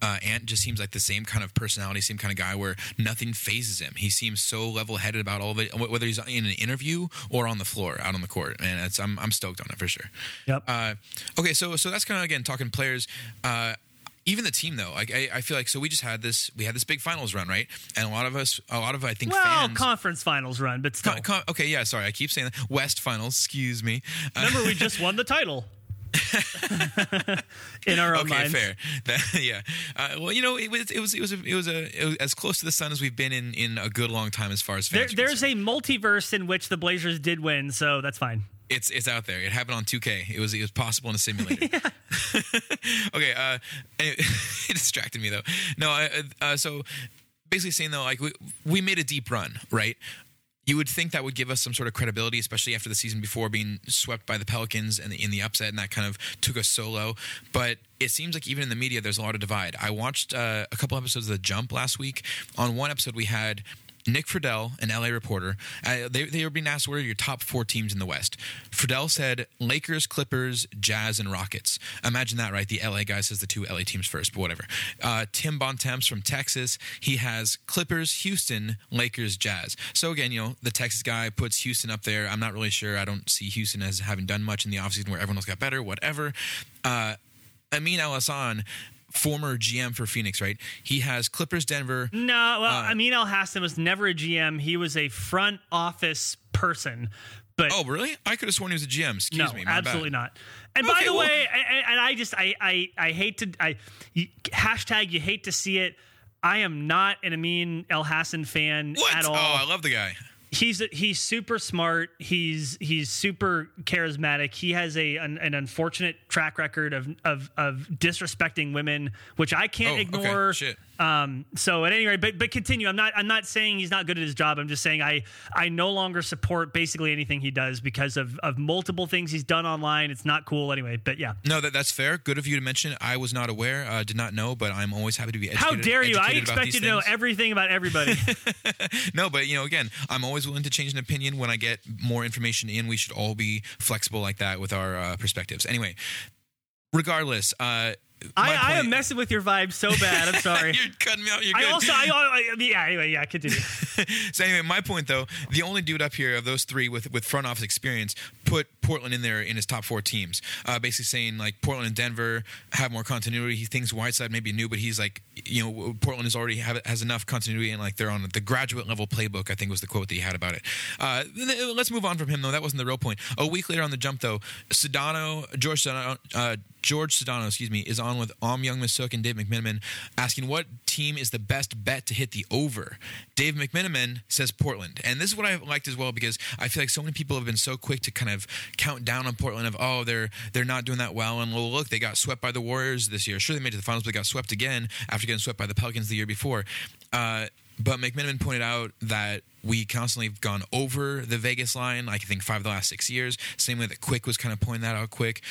Uh, Ant just seems like the same kind of personality, same kind of guy where nothing fazes him. He seems so level headed about all of it, whether he's in an interview or on the floor, out on the court. And it's, I'm I'm stoked on it for sure. Yep. Uh, okay, so so that's kind of again talking players. Uh, even the team though, like I, I feel like so we just had this we had this big finals run right, and a lot of us, a lot of I think well, fans. conference finals run, but still. Con- con- okay, yeah, sorry, I keep saying that. West Finals, excuse me. Remember, we just won the title. in our own Okay, minds. fair. That, yeah. Uh, well, you know, it was it was it was a, it was a it was as close to the sun as we've been in in a good long time as far as There, there's concerned. a multiverse in which the Blazers did win, so that's fine. it's it's out there. It happened on 2K. It was it was possible in a simulator. okay. Uh, it, it distracted me though. No. I, uh, so basically saying though, like we we made a deep run, right? You would think that would give us some sort of credibility, especially after the season before being swept by the Pelicans and in the upset, and that kind of took us so low. But it seems like even in the media, there's a lot of divide. I watched uh, a couple episodes of The Jump last week. On one episode, we had Nick Friedell, an LA reporter, uh, they, they were being asked what are your top four teams in the West. Friedell said Lakers, Clippers, Jazz, and Rockets. Imagine that, right? The LA guy says the two LA teams first, but whatever. Uh, Tim Bontemps from Texas, he has Clippers, Houston, Lakers, Jazz. So again, you know, the Texas guy puts Houston up there. I'm not really sure. I don't see Houston as having done much in the offseason where everyone else got better, whatever. Uh, Amin Al former GM for Phoenix, right? He has Clippers, Denver. No, well, Uh, Amin Elhassan was never a GM. He was a front office person. But Oh, really? I could have sworn he was a GM. Excuse no, me. my bad. absolutely not. And by the well- way, and, and I just I I I hate to I you, hashtag you hate to see it. I am not an Amin Elhassan fan What? at all. Oh, I love the guy. He's he's super smart. He's he's super charismatic. He has a an, an unfortunate track record of of of disrespecting women, which I can't Oh, okay. ignore. Shit. Um. So at any rate, but but continue. I'm not I'm not saying he's not good at his job. I'm just saying I I no longer support basically anything he does because of of multiple things he's done online. It's not cool anyway. But yeah. No, that that's fair. Good of you to mention. I was not aware, uh, did not know, but I'm always happy to be How dare you? I educated expect you to know everything about everybody. No, but you know, again, I'm always willing to change an opinion when I get more information in. We should all be flexible like that with our uh, perspectives. Anyway, regardless, uh, I, I am messing with your vibe so bad. I'm sorry. You're cutting me out. You're I good. also, I, I, yeah. Anyway, yeah. Continue. so anyway, my point though, the only dude up here of those three with with front office experience put Portland in there in his top four teams. Uh, basically saying like Portland and Denver have more continuity. He thinks Whiteside may be new, but he's like, you know, Portland is already have, has enough continuity and like they're on the graduate level playbook. I think was the quote that he had about it. Uh, th- let's move on from him though. That wasn't the real point. A week later on the jump though, Sedano, George Sedano, uh, George Sedano, excuse me, is on with Ohm Youngmisuk and Dave McMenamin asking what team is the best bet to hit the over. Dave McMenamin says Portland. And this is what I liked as well because I feel like so many people have been so quick to kind of count down on Portland of oh they're they're not doing that well and well look they got swept by the Warriors this year. Sure they made it to the finals but they got swept again after getting swept by the Pelicans the year before. Uh, but McMenamin pointed out that we constantly have gone over the Vegas line, like I think five of the last six years. Same way that Quick was kind of pointing that out quick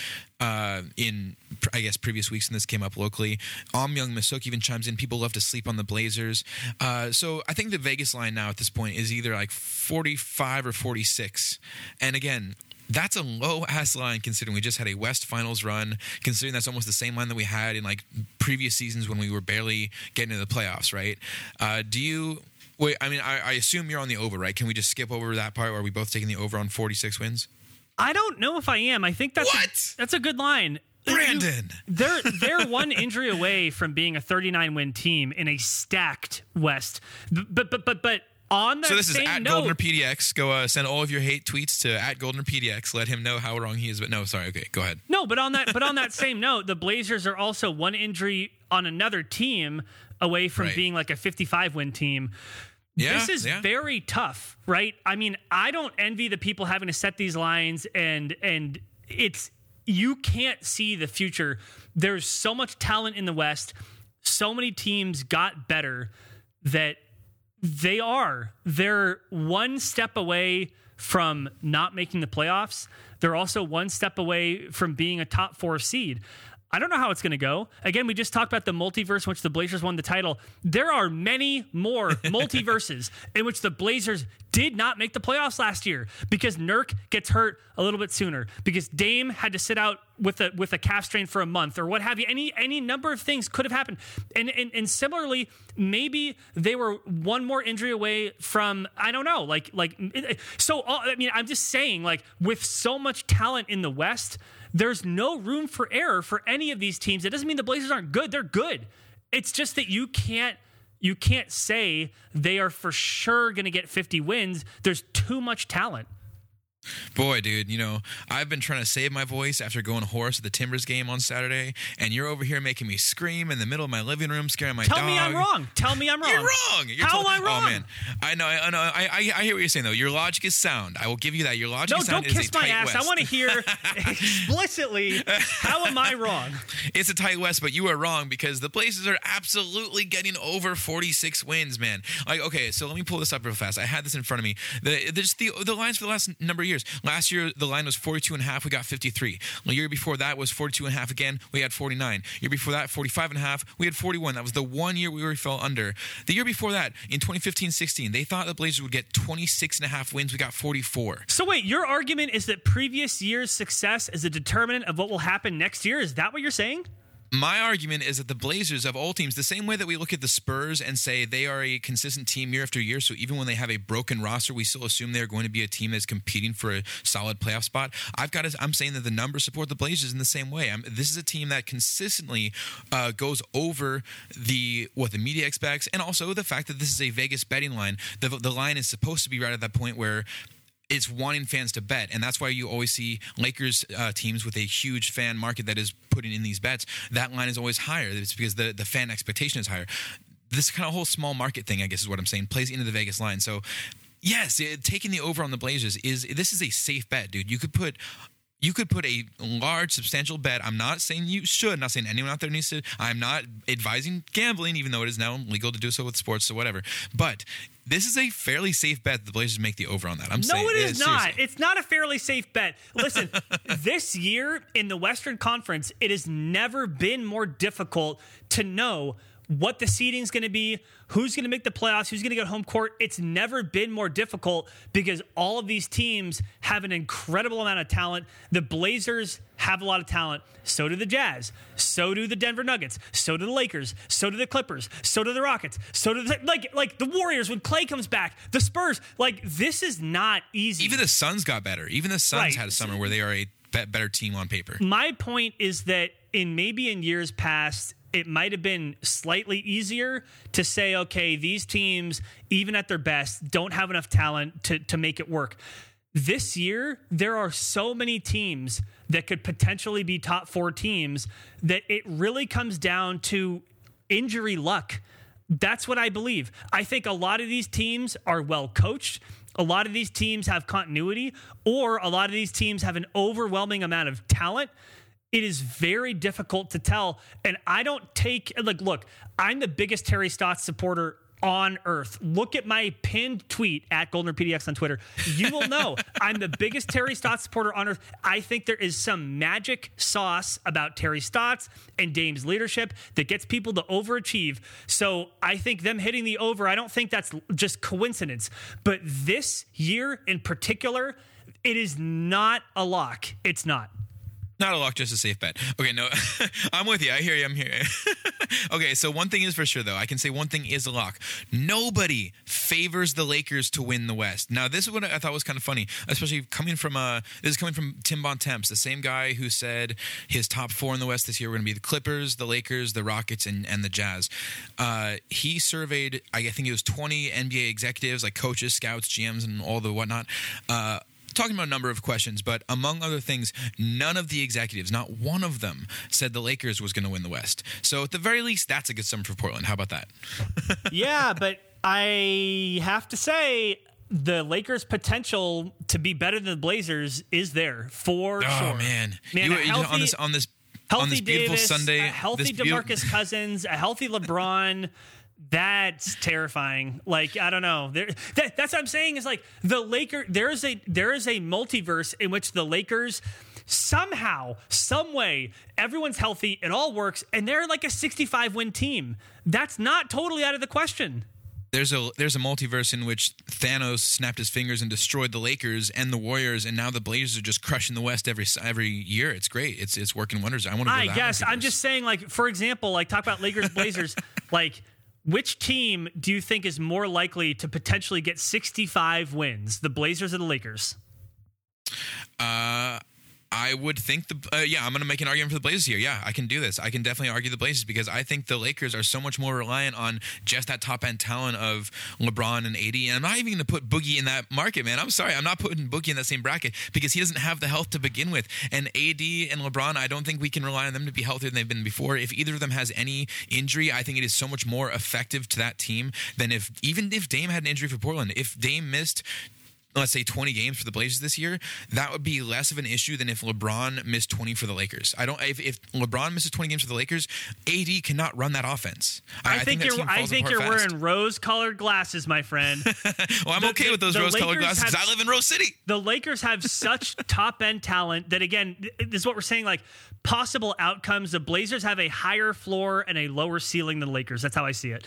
uh, in, I guess, previous weeks, and this came up locally. Ohm Youngmisuk even chimes in. People love to sleep on the Blazers. Uh, so I think the Vegas line now at this point is either like 45 or 46. And again, that's a low ass line considering we just had a West Finals run. Considering that's almost the same line that we had in like previous seasons when we were barely getting to the playoffs, right? Uh, do you? Wait, I mean, I, I assume you're on the over, right? Can we just skip over that part? Where are we both taking the over on 46 wins? I don't know if I am. I think that's What? A, that's a good line. Brandon! They're they're one injury away from being a 39 win team in a stacked West. But but but but on that So this is at note, Goldner PDX. Go uh, send all of your hate tweets to at Goldner PDX. Let him know how wrong he is. But no, sorry. Okay, go ahead. No, but on that but on that same note, the Blazers are also one injury on another team away from Right. being like a 55 win team. Yeah, this is yeah. very tough, right? I mean, I don't envy the people having to set these lines and and it's you can't see the future. There's so much talent in the West. So many teams got better that they are. They're one step away from not making the playoffs. They're also one step away from being a top four seed. I don't know how it's going to go. Again, we just talked about the multiverse in which the Blazers won the title. There are many more multiverses in which the Blazers did not make the playoffs last year because Nurk gets hurt a little bit sooner, because Dame had to sit out with a with a calf strain for a month or what have you. Any any number of things could have happened. And and, and similarly, maybe they were one more injury away from I don't know, like like so. uh, I mean, I'm just saying, like with so much talent in the West, there's no room for error for any of these teams. It doesn't mean the Blazers aren't good; they're good. It's just that you can't you can't say they are for sure going to get 50 wins. There's too much talent. Boy, dude, you know, I've been trying to save my voice after going hoarse at the Timbers game on Saturday, and you're over here making me scream in the middle of my living room, scaring my dog. Tell dog. me I'm wrong. Tell me I'm wrong. You're wrong. You're How tot- am I oh, wrong? Oh man, I know. I know. I, I, I hear what you're saying though. Your logic is sound. I will give you that. Your logic No, is sound. No, don't kiss my ass. West. I want to hear explicitly how am I wrong? It's a tight West, but you are wrong because the Blazers are absolutely getting over 46 wins, man. Like, okay, so let me pull this up real fast. I had this in front of me. The the the lines for the last number of years. Last year the line was 42 and a half. We got 53. The year before that was 42 and a half again. We had 49. Year before that 45 and a half. We had 41. That was the one year we were fell under. The year before that in 2015-16, they thought the Blazers would get 26 and a half wins. We got 44. So wait, your argument is that previous year's success is a determinant of what will happen next year? Is that what you're saying? My argument is that the Blazers of all teams, the same way that we look at the Spurs and say they are a consistent team year after year, so even when they have a broken roster, we still assume they're going to be a team that's competing for a solid playoff spot. I've got to, I'm saying that the numbers support the Blazers in the same way. I'm, this is a team that consistently uh, goes over the what the media expects, and also the fact that this is a Vegas betting line. The the line is supposed to be right at that point where it's wanting fans to bet, and that's why you always see Lakers uh, teams with a huge fan market that is putting in these bets. That line is always higher. It's because the the fan expectation is higher. This kind of whole small market thing, I guess, is what I'm saying, plays into the Vegas line. So, yes, it, taking the over on the Blazers is this is a safe bet, dude. You could put you could put a large, substantial bet. I'm not saying you should. I'm not saying anyone out there needs to. I'm not advising gambling, even though it is now legal to do so with sports, so whatever. But this is a fairly safe bet. That the Blazers make the over on that. I'm No, saying it is uh, not. seriously. It's not a fairly safe bet. Listen, this year in the Western Conference, it has never been more difficult to know what the seeding is going to be, who's going to make the playoffs, who's going to get home court. It's never been more difficult because all of these teams have an incredible amount of talent. The Blazers have a lot of talent. So do the Jazz. So do the Denver Nuggets. So do the Lakers. So do the Clippers. So do the Rockets. So do the like like the Warriors when Klay comes back. The Spurs. Like this is not easy. Even the Suns got better. Even the Suns Right. had a summer where they are a better team on paper. my point is that in maybe in years past it might have been slightly easier to say okay these teams even at their best don't have enough talent to, to make it work this year there are so many teams that could potentially be top four teams that it really comes down to injury luck that's what I believe. I think a lot of these teams are well coached. A lot of these teams have continuity, or a lot of these teams have an overwhelming amount of talent. It is very difficult to tell. And I don't take, like, look, I'm the biggest Terry Stotts supporter on earth. Look at my pinned tweet at Golden PDX on Twitter. You will know I'm the biggest Terry Stotts supporter on earth. I think there is some magic sauce about Terry Stotts and Dame's leadership that gets people to overachieve. So I think them hitting the over, I don't think that's just coincidence. But this year in particular, it is not a lock. It's not. Not a lock, just a safe bet. Okay, no, I'm with you. I hear you. I'm here. okay, so one thing is for sure, though. I can say one thing is a lock. Nobody favors the Lakers to win the West. Now, this is what I thought was kind of funny, especially coming from uh, this is coming from Tim Bontemps, the same guy who said his top four in the West this year were going to be the Clippers, the Lakers, the Rockets, and, and the Jazz. Uh, he surveyed, I think it was 20 NBA executives, like coaches, scouts, GMs, and all the whatnot. Uh, talking about a number of questions, but among other things, none of the executives, not one of them, said the Lakers was going to win the West. So at the very least, that's a good summer for Portland. How about that? yeah, but I have to say the Lakers' potential to be better than the Blazers is there for Oh sure. man, Man, you, know, on this on this Healthy on this beautiful Davis, Sunday, a healthy DeMarcus Cousins, a healthy LeBron. That's terrifying. Like I don't know. There, that, that's what I'm saying. Is like the Laker. There is a there is a multiverse in which the Lakers somehow, some way, everyone's healthy. It all works, and they're like a 65 win team. That's not totally out of the question. there's a there's a multiverse in which Thanos snapped his fingers and destroyed the Lakers and the Warriors, and now the Blazers are just crushing the West every every year. It's great. It's it's working wonders. I want to. I guess I'm just saying, like for example, like talk about Lakers Blazers, like. Which team do you think is more likely to potentially get 65 wins, the Blazers or the Lakers? Uh, I would think the uh, yeah I'm going to make an argument for the Blazers here. Yeah, I can do this. I can definitely argue the Blazers because I think the Lakers are so much more reliant on just that top end talent of LeBron and AD. And I'm not even going to put Boogie in that market, man. I'm sorry, I'm not putting Boogie in that same bracket because he doesn't have the health to begin with. And AD and LeBron, I don't think we can rely on them to be healthier than they've been before. If either of them has any injury, I think it is so much more effective to that team than if even if Dame had an injury for Portland. If Dame missed let's say 20 games for the Blazers this year, that would be less of an issue than if LeBron missed 20 for the Lakers. I don't if, if LeBron misses 20 games for the Lakers, AD cannot run that offense. I, I think, think you're I think you're fast. wearing rose-colored glasses, my friend. well, I'm the, okay the, with those rose-colored glasses because I live in Rose City. The Lakers have such top-end talent that again, this is what we're saying like possible outcomes. The Blazers have a higher floor and a lower ceiling than the Lakers. That's how I see it.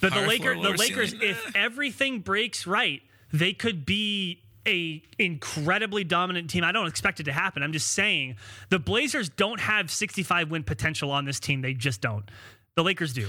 But the Lakers, the Lakers, if everything breaks right, they could be a incredibly dominant team. I don't expect it to happen. I'm just saying the Blazers don't have 65 win potential on this team. They just don't. The Lakers do.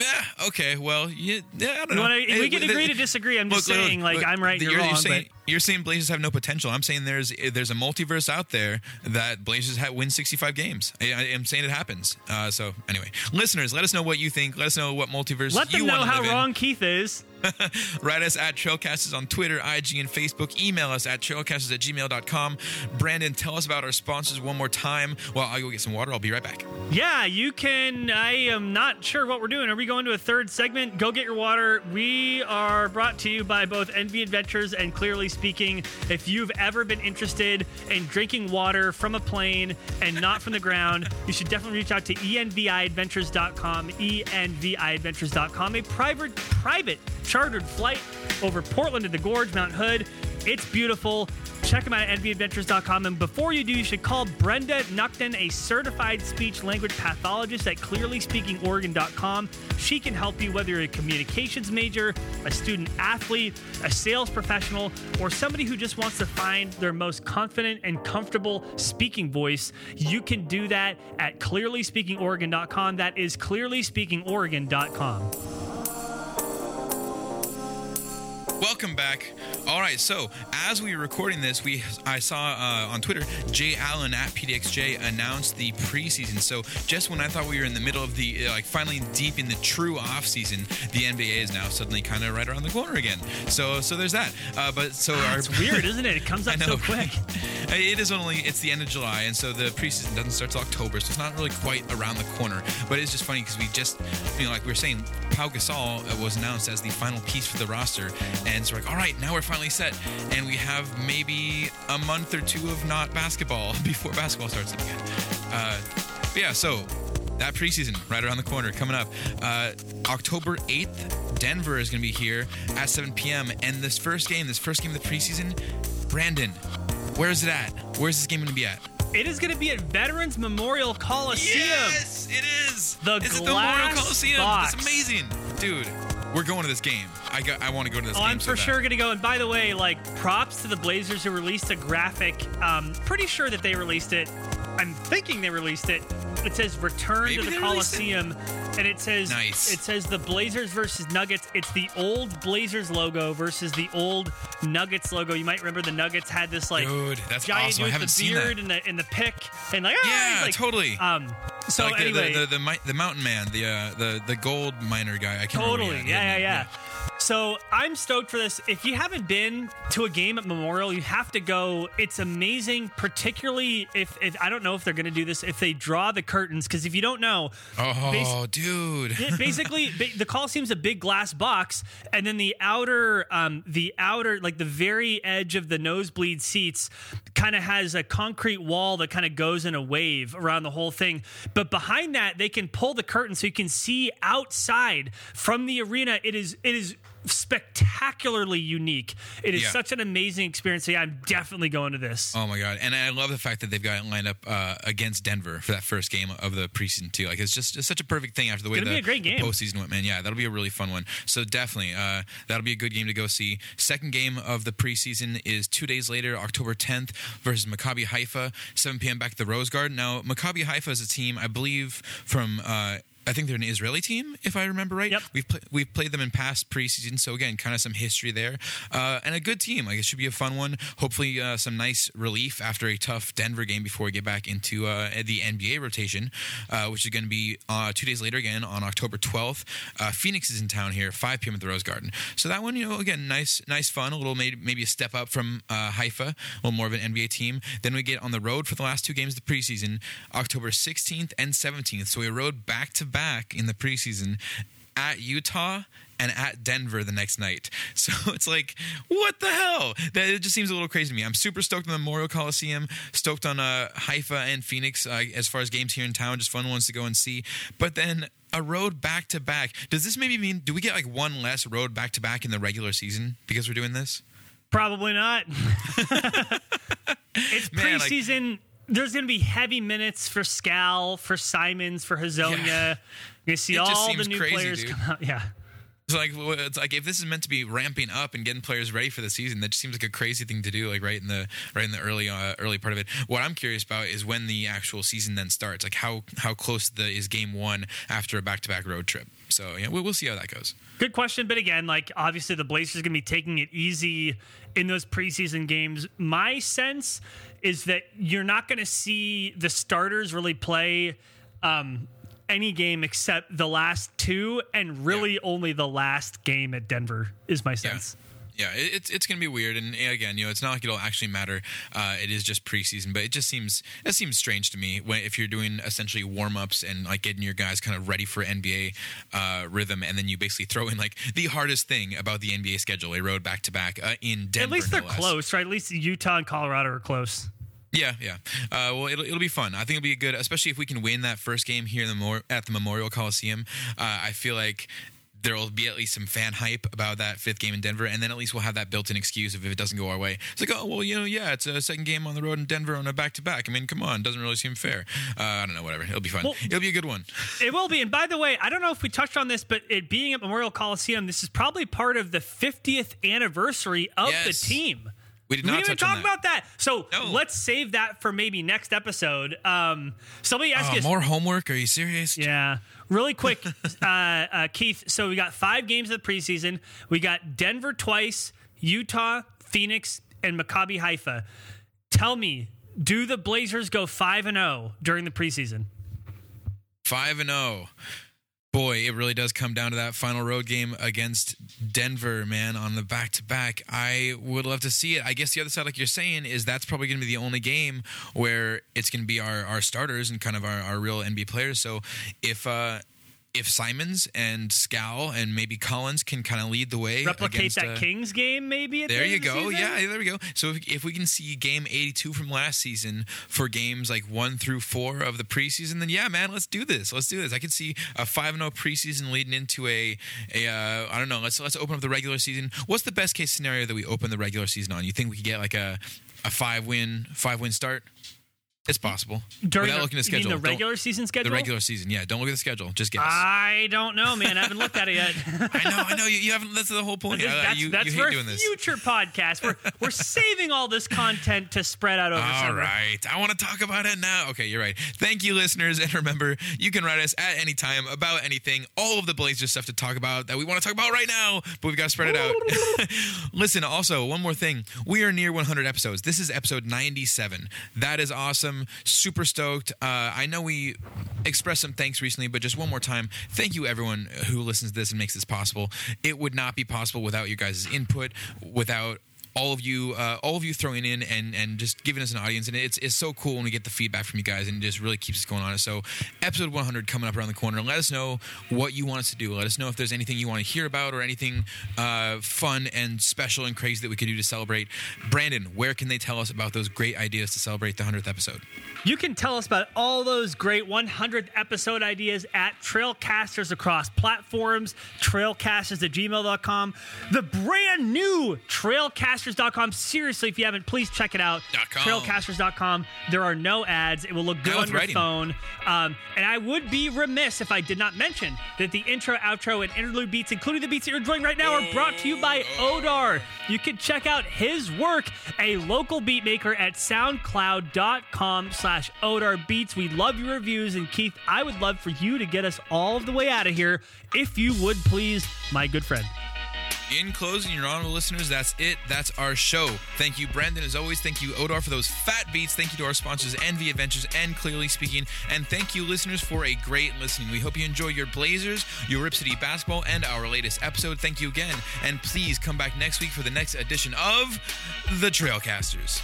Yeah. Okay. Well, yeah. yeah I don't know. Wanna, we can agree to disagree. I'm just look, saying, look, like look, I'm right, you're, you're wrong. Saying, you're saying Blazers have no potential. I'm saying there's there's a multiverse out there that Blazers have, win 65 games. I, am saying it happens. Uh, so anyway, listeners, let us know what you think. Let us know what multiverse. Let them know how wrong in. Keith is. Write us at Trailcasters on Twitter, IG, and Facebook. Email us at trailcasters at gmail.com. Brandon, tell us about our sponsors one more time. Well, I'll go get some water. I'll be right back. Yeah, you can. I am not sure what we're doing. Are we going to a third segment? Go get your water. We are brought to you by both Envy Adventures and Clearly Speaking. If you've ever been interested in drinking water from a plane and not from the ground, you should definitely reach out to envyadventures.com, envyadventures.com, a private, private chartered flight over Portland to the Gorge, Mount Hood. It's beautiful. Check them out at envyadventures.com. And before you do, you should call Brenda Nuckton, a certified speech language pathologist at clearlyspeakingoregon.com. She can help you whether you're a communications major, a student athlete, a sales professional, or somebody who just wants to find their most confident and comfortable speaking voice. You can do that at clearlyspeakingoregon.com. That is clearlyspeakingoregon.com. Welcome back. All right, so as we were recording this, we I saw uh, on Twitter Jay Allen at PDXJ announced the preseason. So just when I thought we were in the middle of the uh, like finally deep in the true off season, the NBA is now suddenly kind of right around the corner again. So so there's that. Uh, but so ah, our, it's weird, isn't it? It comes up so quick. it is only it's the end of July, and so the preseason doesn't start till October, so it's not really quite around the corner. But it's just funny because we just you know like we were saying, Pau Gasol was announced as the final piece for the roster. And and so we're like, all right, now we're finally set. And we have maybe a month or two of not basketball before basketball starts again. Uh, yeah, so that preseason right around the corner coming up. Uh, October 8th, Denver is going to be here at 7 p.m. And this first game, this first game of the preseason, Brandon, where is it at? Where's this game going to be at? It is going to be at Veterans Memorial Coliseum. Yes, it is. The it's glass the Memorial Coliseum. Box. It's amazing, dude. We're going to this game. I got, I want to go to this oh, game. I'm for so sure going to go. And by the way, like props to the Blazers who released a graphic. Um, pretty sure that they released it. I'm thinking they released it. It says "Return Maybe to the Coliseum," it. and it says nice. It says the Blazers versus Nuggets. It's the old Blazers logo versus the old Nuggets logo. You might remember the Nuggets had this like Dude, that's giant awesome. dude with the beard and the and the pick and like yeah, like, totally. Um, so like anyway, the, the, the, the, the mountain man, the uh, the the gold miner guy. I can't totally. remember. Yeah, yeah, yeah. So I'm stoked for this. If you haven't been to a game at Memorial, you have to go. It's amazing, particularly if, if I don't know if they're going to do this if they draw the curtains. Because if you don't know, oh dude, basically the Coliseum's a big glass box, and then the outer, um, the outer, like the very edge of the nosebleed seats, kind of has a concrete wall that kind of goes in a wave around the whole thing. But behind that, they can pull the curtain so you can see outside from the arena. It is it is spectacularly unique. It is yeah. such an amazing experience. So yeah, I'm definitely going to this. Oh my god! And I love the fact that they've got it lined up uh, against Denver for that first game of the preseason too. Like it's just it's such a perfect thing after the way the, be a great game. postseason went. Man, yeah, that'll be a really fun one. So definitely, uh, that'll be a good game to go see. Second game of the preseason is two days later, October 10th versus Maccabi Haifa, 7 p.m. back at the Rose Garden. Now Maccabi Haifa is a team I believe from. Uh, I think they're an Israeli team, if I remember right. Yep. We've pl- we've played them in past preseason, so again, kind of some history there, uh, and a good team. Like it should be a fun one. Hopefully, uh, some nice relief after a tough Denver game before we get back into uh, the NBA rotation, uh, which is going to be uh, two days later again on October 12th. Uh, Phoenix is in town here, 5 p.m. at the Rose Garden. So that one, you know, again, nice, nice fun. A little maybe maybe a step up from uh, Haifa, a little more of an NBA team. Then we get on the road for the last two games of the preseason, October 16th and 17th. So we rode back to back in the preseason at Utah and at Denver the next night. So it's like, what the hell? That it just seems a little crazy to me. I'm super stoked on the Memorial Coliseum, stoked on uh, Haifa and Phoenix uh, as far as games here in town, just fun ones to go and see. But then a road back to back. Does this maybe mean do we get like one less road back to back in the regular season because we're doing this? Probably not. it's Man, like- preseason. There's going to be heavy minutes for Skal, for Simons, for Hezonja. Yeah. To see all the new players dude. come out. Yeah. It's like it's like if this is meant to be ramping up and getting players ready for the season, that just seems like a crazy thing to do. Like right in the right in the early uh, early part of it. What I'm curious about is when the actual season then starts. Like how how close the is game one after a back to back road trip. So yeah, we'll, we'll see how that goes. Good question, but again, like obviously the Blazers going to be taking it easy in those preseason games. My sense is that you're not going to see the starters really play um, any game except the last two, and really Yeah. only the last game at Denver is my sense. Yeah, it, it's it's gonna be weird, and again, you know, it's not like it'll actually matter. Uh, it is just preseason, but it just seems it seems strange to me when if you're doing essentially warm ups and like getting your guys kind of ready for NBA uh, rhythm, and then you basically throw in like the hardest thing about the NBA schedule, a road back to back in Denver. At least they're less. close, right? At least Utah and Colorado are close. Yeah, yeah. Uh, well, it'll, it'll be fun. I think it'll be a good, especially if we can win that first game here in the Mor- at the Memorial Coliseum. Uh, I feel like there will be at least some fan hype about that fifth game in Denver, and then at least we'll have that built-in excuse if it doesn't go our way. It's like, oh well, you know, yeah, it's a second game on the road in Denver on a back-to-back. I mean, come on, doesn't really seem fair. Uh, I don't know, whatever. It'll be fun. Well- it'll be a good one. It will be. And by the way, I don't know if we touched on this, but it being at Memorial Coliseum, this is probably part of the 50th anniversary of Yes. the team. We did We not didn't even talk that. about that. So No. let's save that for maybe next episode. Um, somebody asked Oh, us. more homework? Are you serious? Yeah. Really quick, uh, uh, Keith. So we got five games of the preseason. We got Denver twice, Utah, Phoenix, and Maccabi Haifa. Tell me, do the Blazers go 5 and 0 during the preseason? Five and zero. Boy, it really does come down to that final road game against Denver, man, on the back to back. I would love to see it. I guess the other side, like you're saying, is that's probably going to be the only game where it's going to be our, our starters and kind of our, our real NBA players. So if uh, if Simons and Skal and maybe Collins can kind of lead the way, Replicate against, that uh, Kings game, maybe? At the there end you of the go. Yeah, there we go. So if, if we can see game 82 from last season for games like 1 through 4 of the preseason, then yeah, man, let's do this. Let's do this. I could see a 5 0 preseason leading into a a uh, I don't know, let's let's open up the regular season. What's the best case scenario that we open the regular season on? You think we could get like a a 5 win 5 win start? It's possible. During Without the, looking at the schedule. the Don't- regular season schedule? the regular season. Yeah, don't look at the schedule. Just guess. I don't know, man. I haven't looked at it yet. I know, I know. You, you haven't. That's the whole point. That's you, that's you for doing this. future podcast. We're we're saving all this content to spread out over All summer. right. I want to talk about it now. Okay, you're right. Thank you, listeners. And remember, you can write us at any time about anything, all of the Blazers stuff to talk about that we want to talk about right now, but we've got to spread it out. Listen, also, one more thing. We are near 100 episodes. This is episode 97. That is awesome. Super stoked. Uh, I know we expressed some thanks recently, but just one more time, thank you, everyone who listens to this and makes this possible. It would not be possible without your guys' input, without all of you uh, all of you throwing in and and just giving us an audience. And it's it's so cool when we get the feedback from you guys and it just really keeps us going on. So episode 100 coming up around the corner. Let us know what you want us to do. Let us know if there's anything you want to hear about or anything uh, fun and special and crazy that we could do to celebrate. Brandon where can they tell us about those great ideas to celebrate the 100th episode? You can tell us about all those great 100th episode ideas at Trailcasters across platforms, trailcasters at gmail.com, the brand new Trailcasters Trailcasters.com. Seriously, if you haven't, please check it out. Com. Trailcasters.com. There are no ads. It will look good on your writing. phone. Um, and I would be remiss if I did not mention that the intro, outro, and interlude beats, including the beats that you're enjoying right now, are brought to you by Odar. You can check out his work, a local beat maker, at soundcloud.com slash Odar Beats. We love your reviews. And Keith, I would love for you to get us all the way out of here, if you would please, my good friend. In closing, your honorable listeners, that's it. That's our show. Thank you, Brandon, as always. Thank you, Odar, for those fat beats. Thank you to our sponsors, Envy Adventures and Clearly Speaking. And thank you, listeners, for a great listening. We hope you enjoy your Blazers, your Rip City basketball, and our latest episode. Thank you again. And please come back next week for the next edition of The Trailcasters.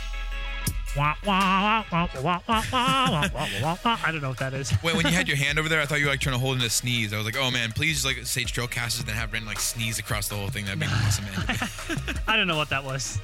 I don't know what that is. When, when you had your hand over there, I thought you were like trying to hold in a sneeze. I was like, oh man, please just like say Trailcasters, then have Brandon like sneeze across the whole thing. That'd be awesome. I don't know what that was.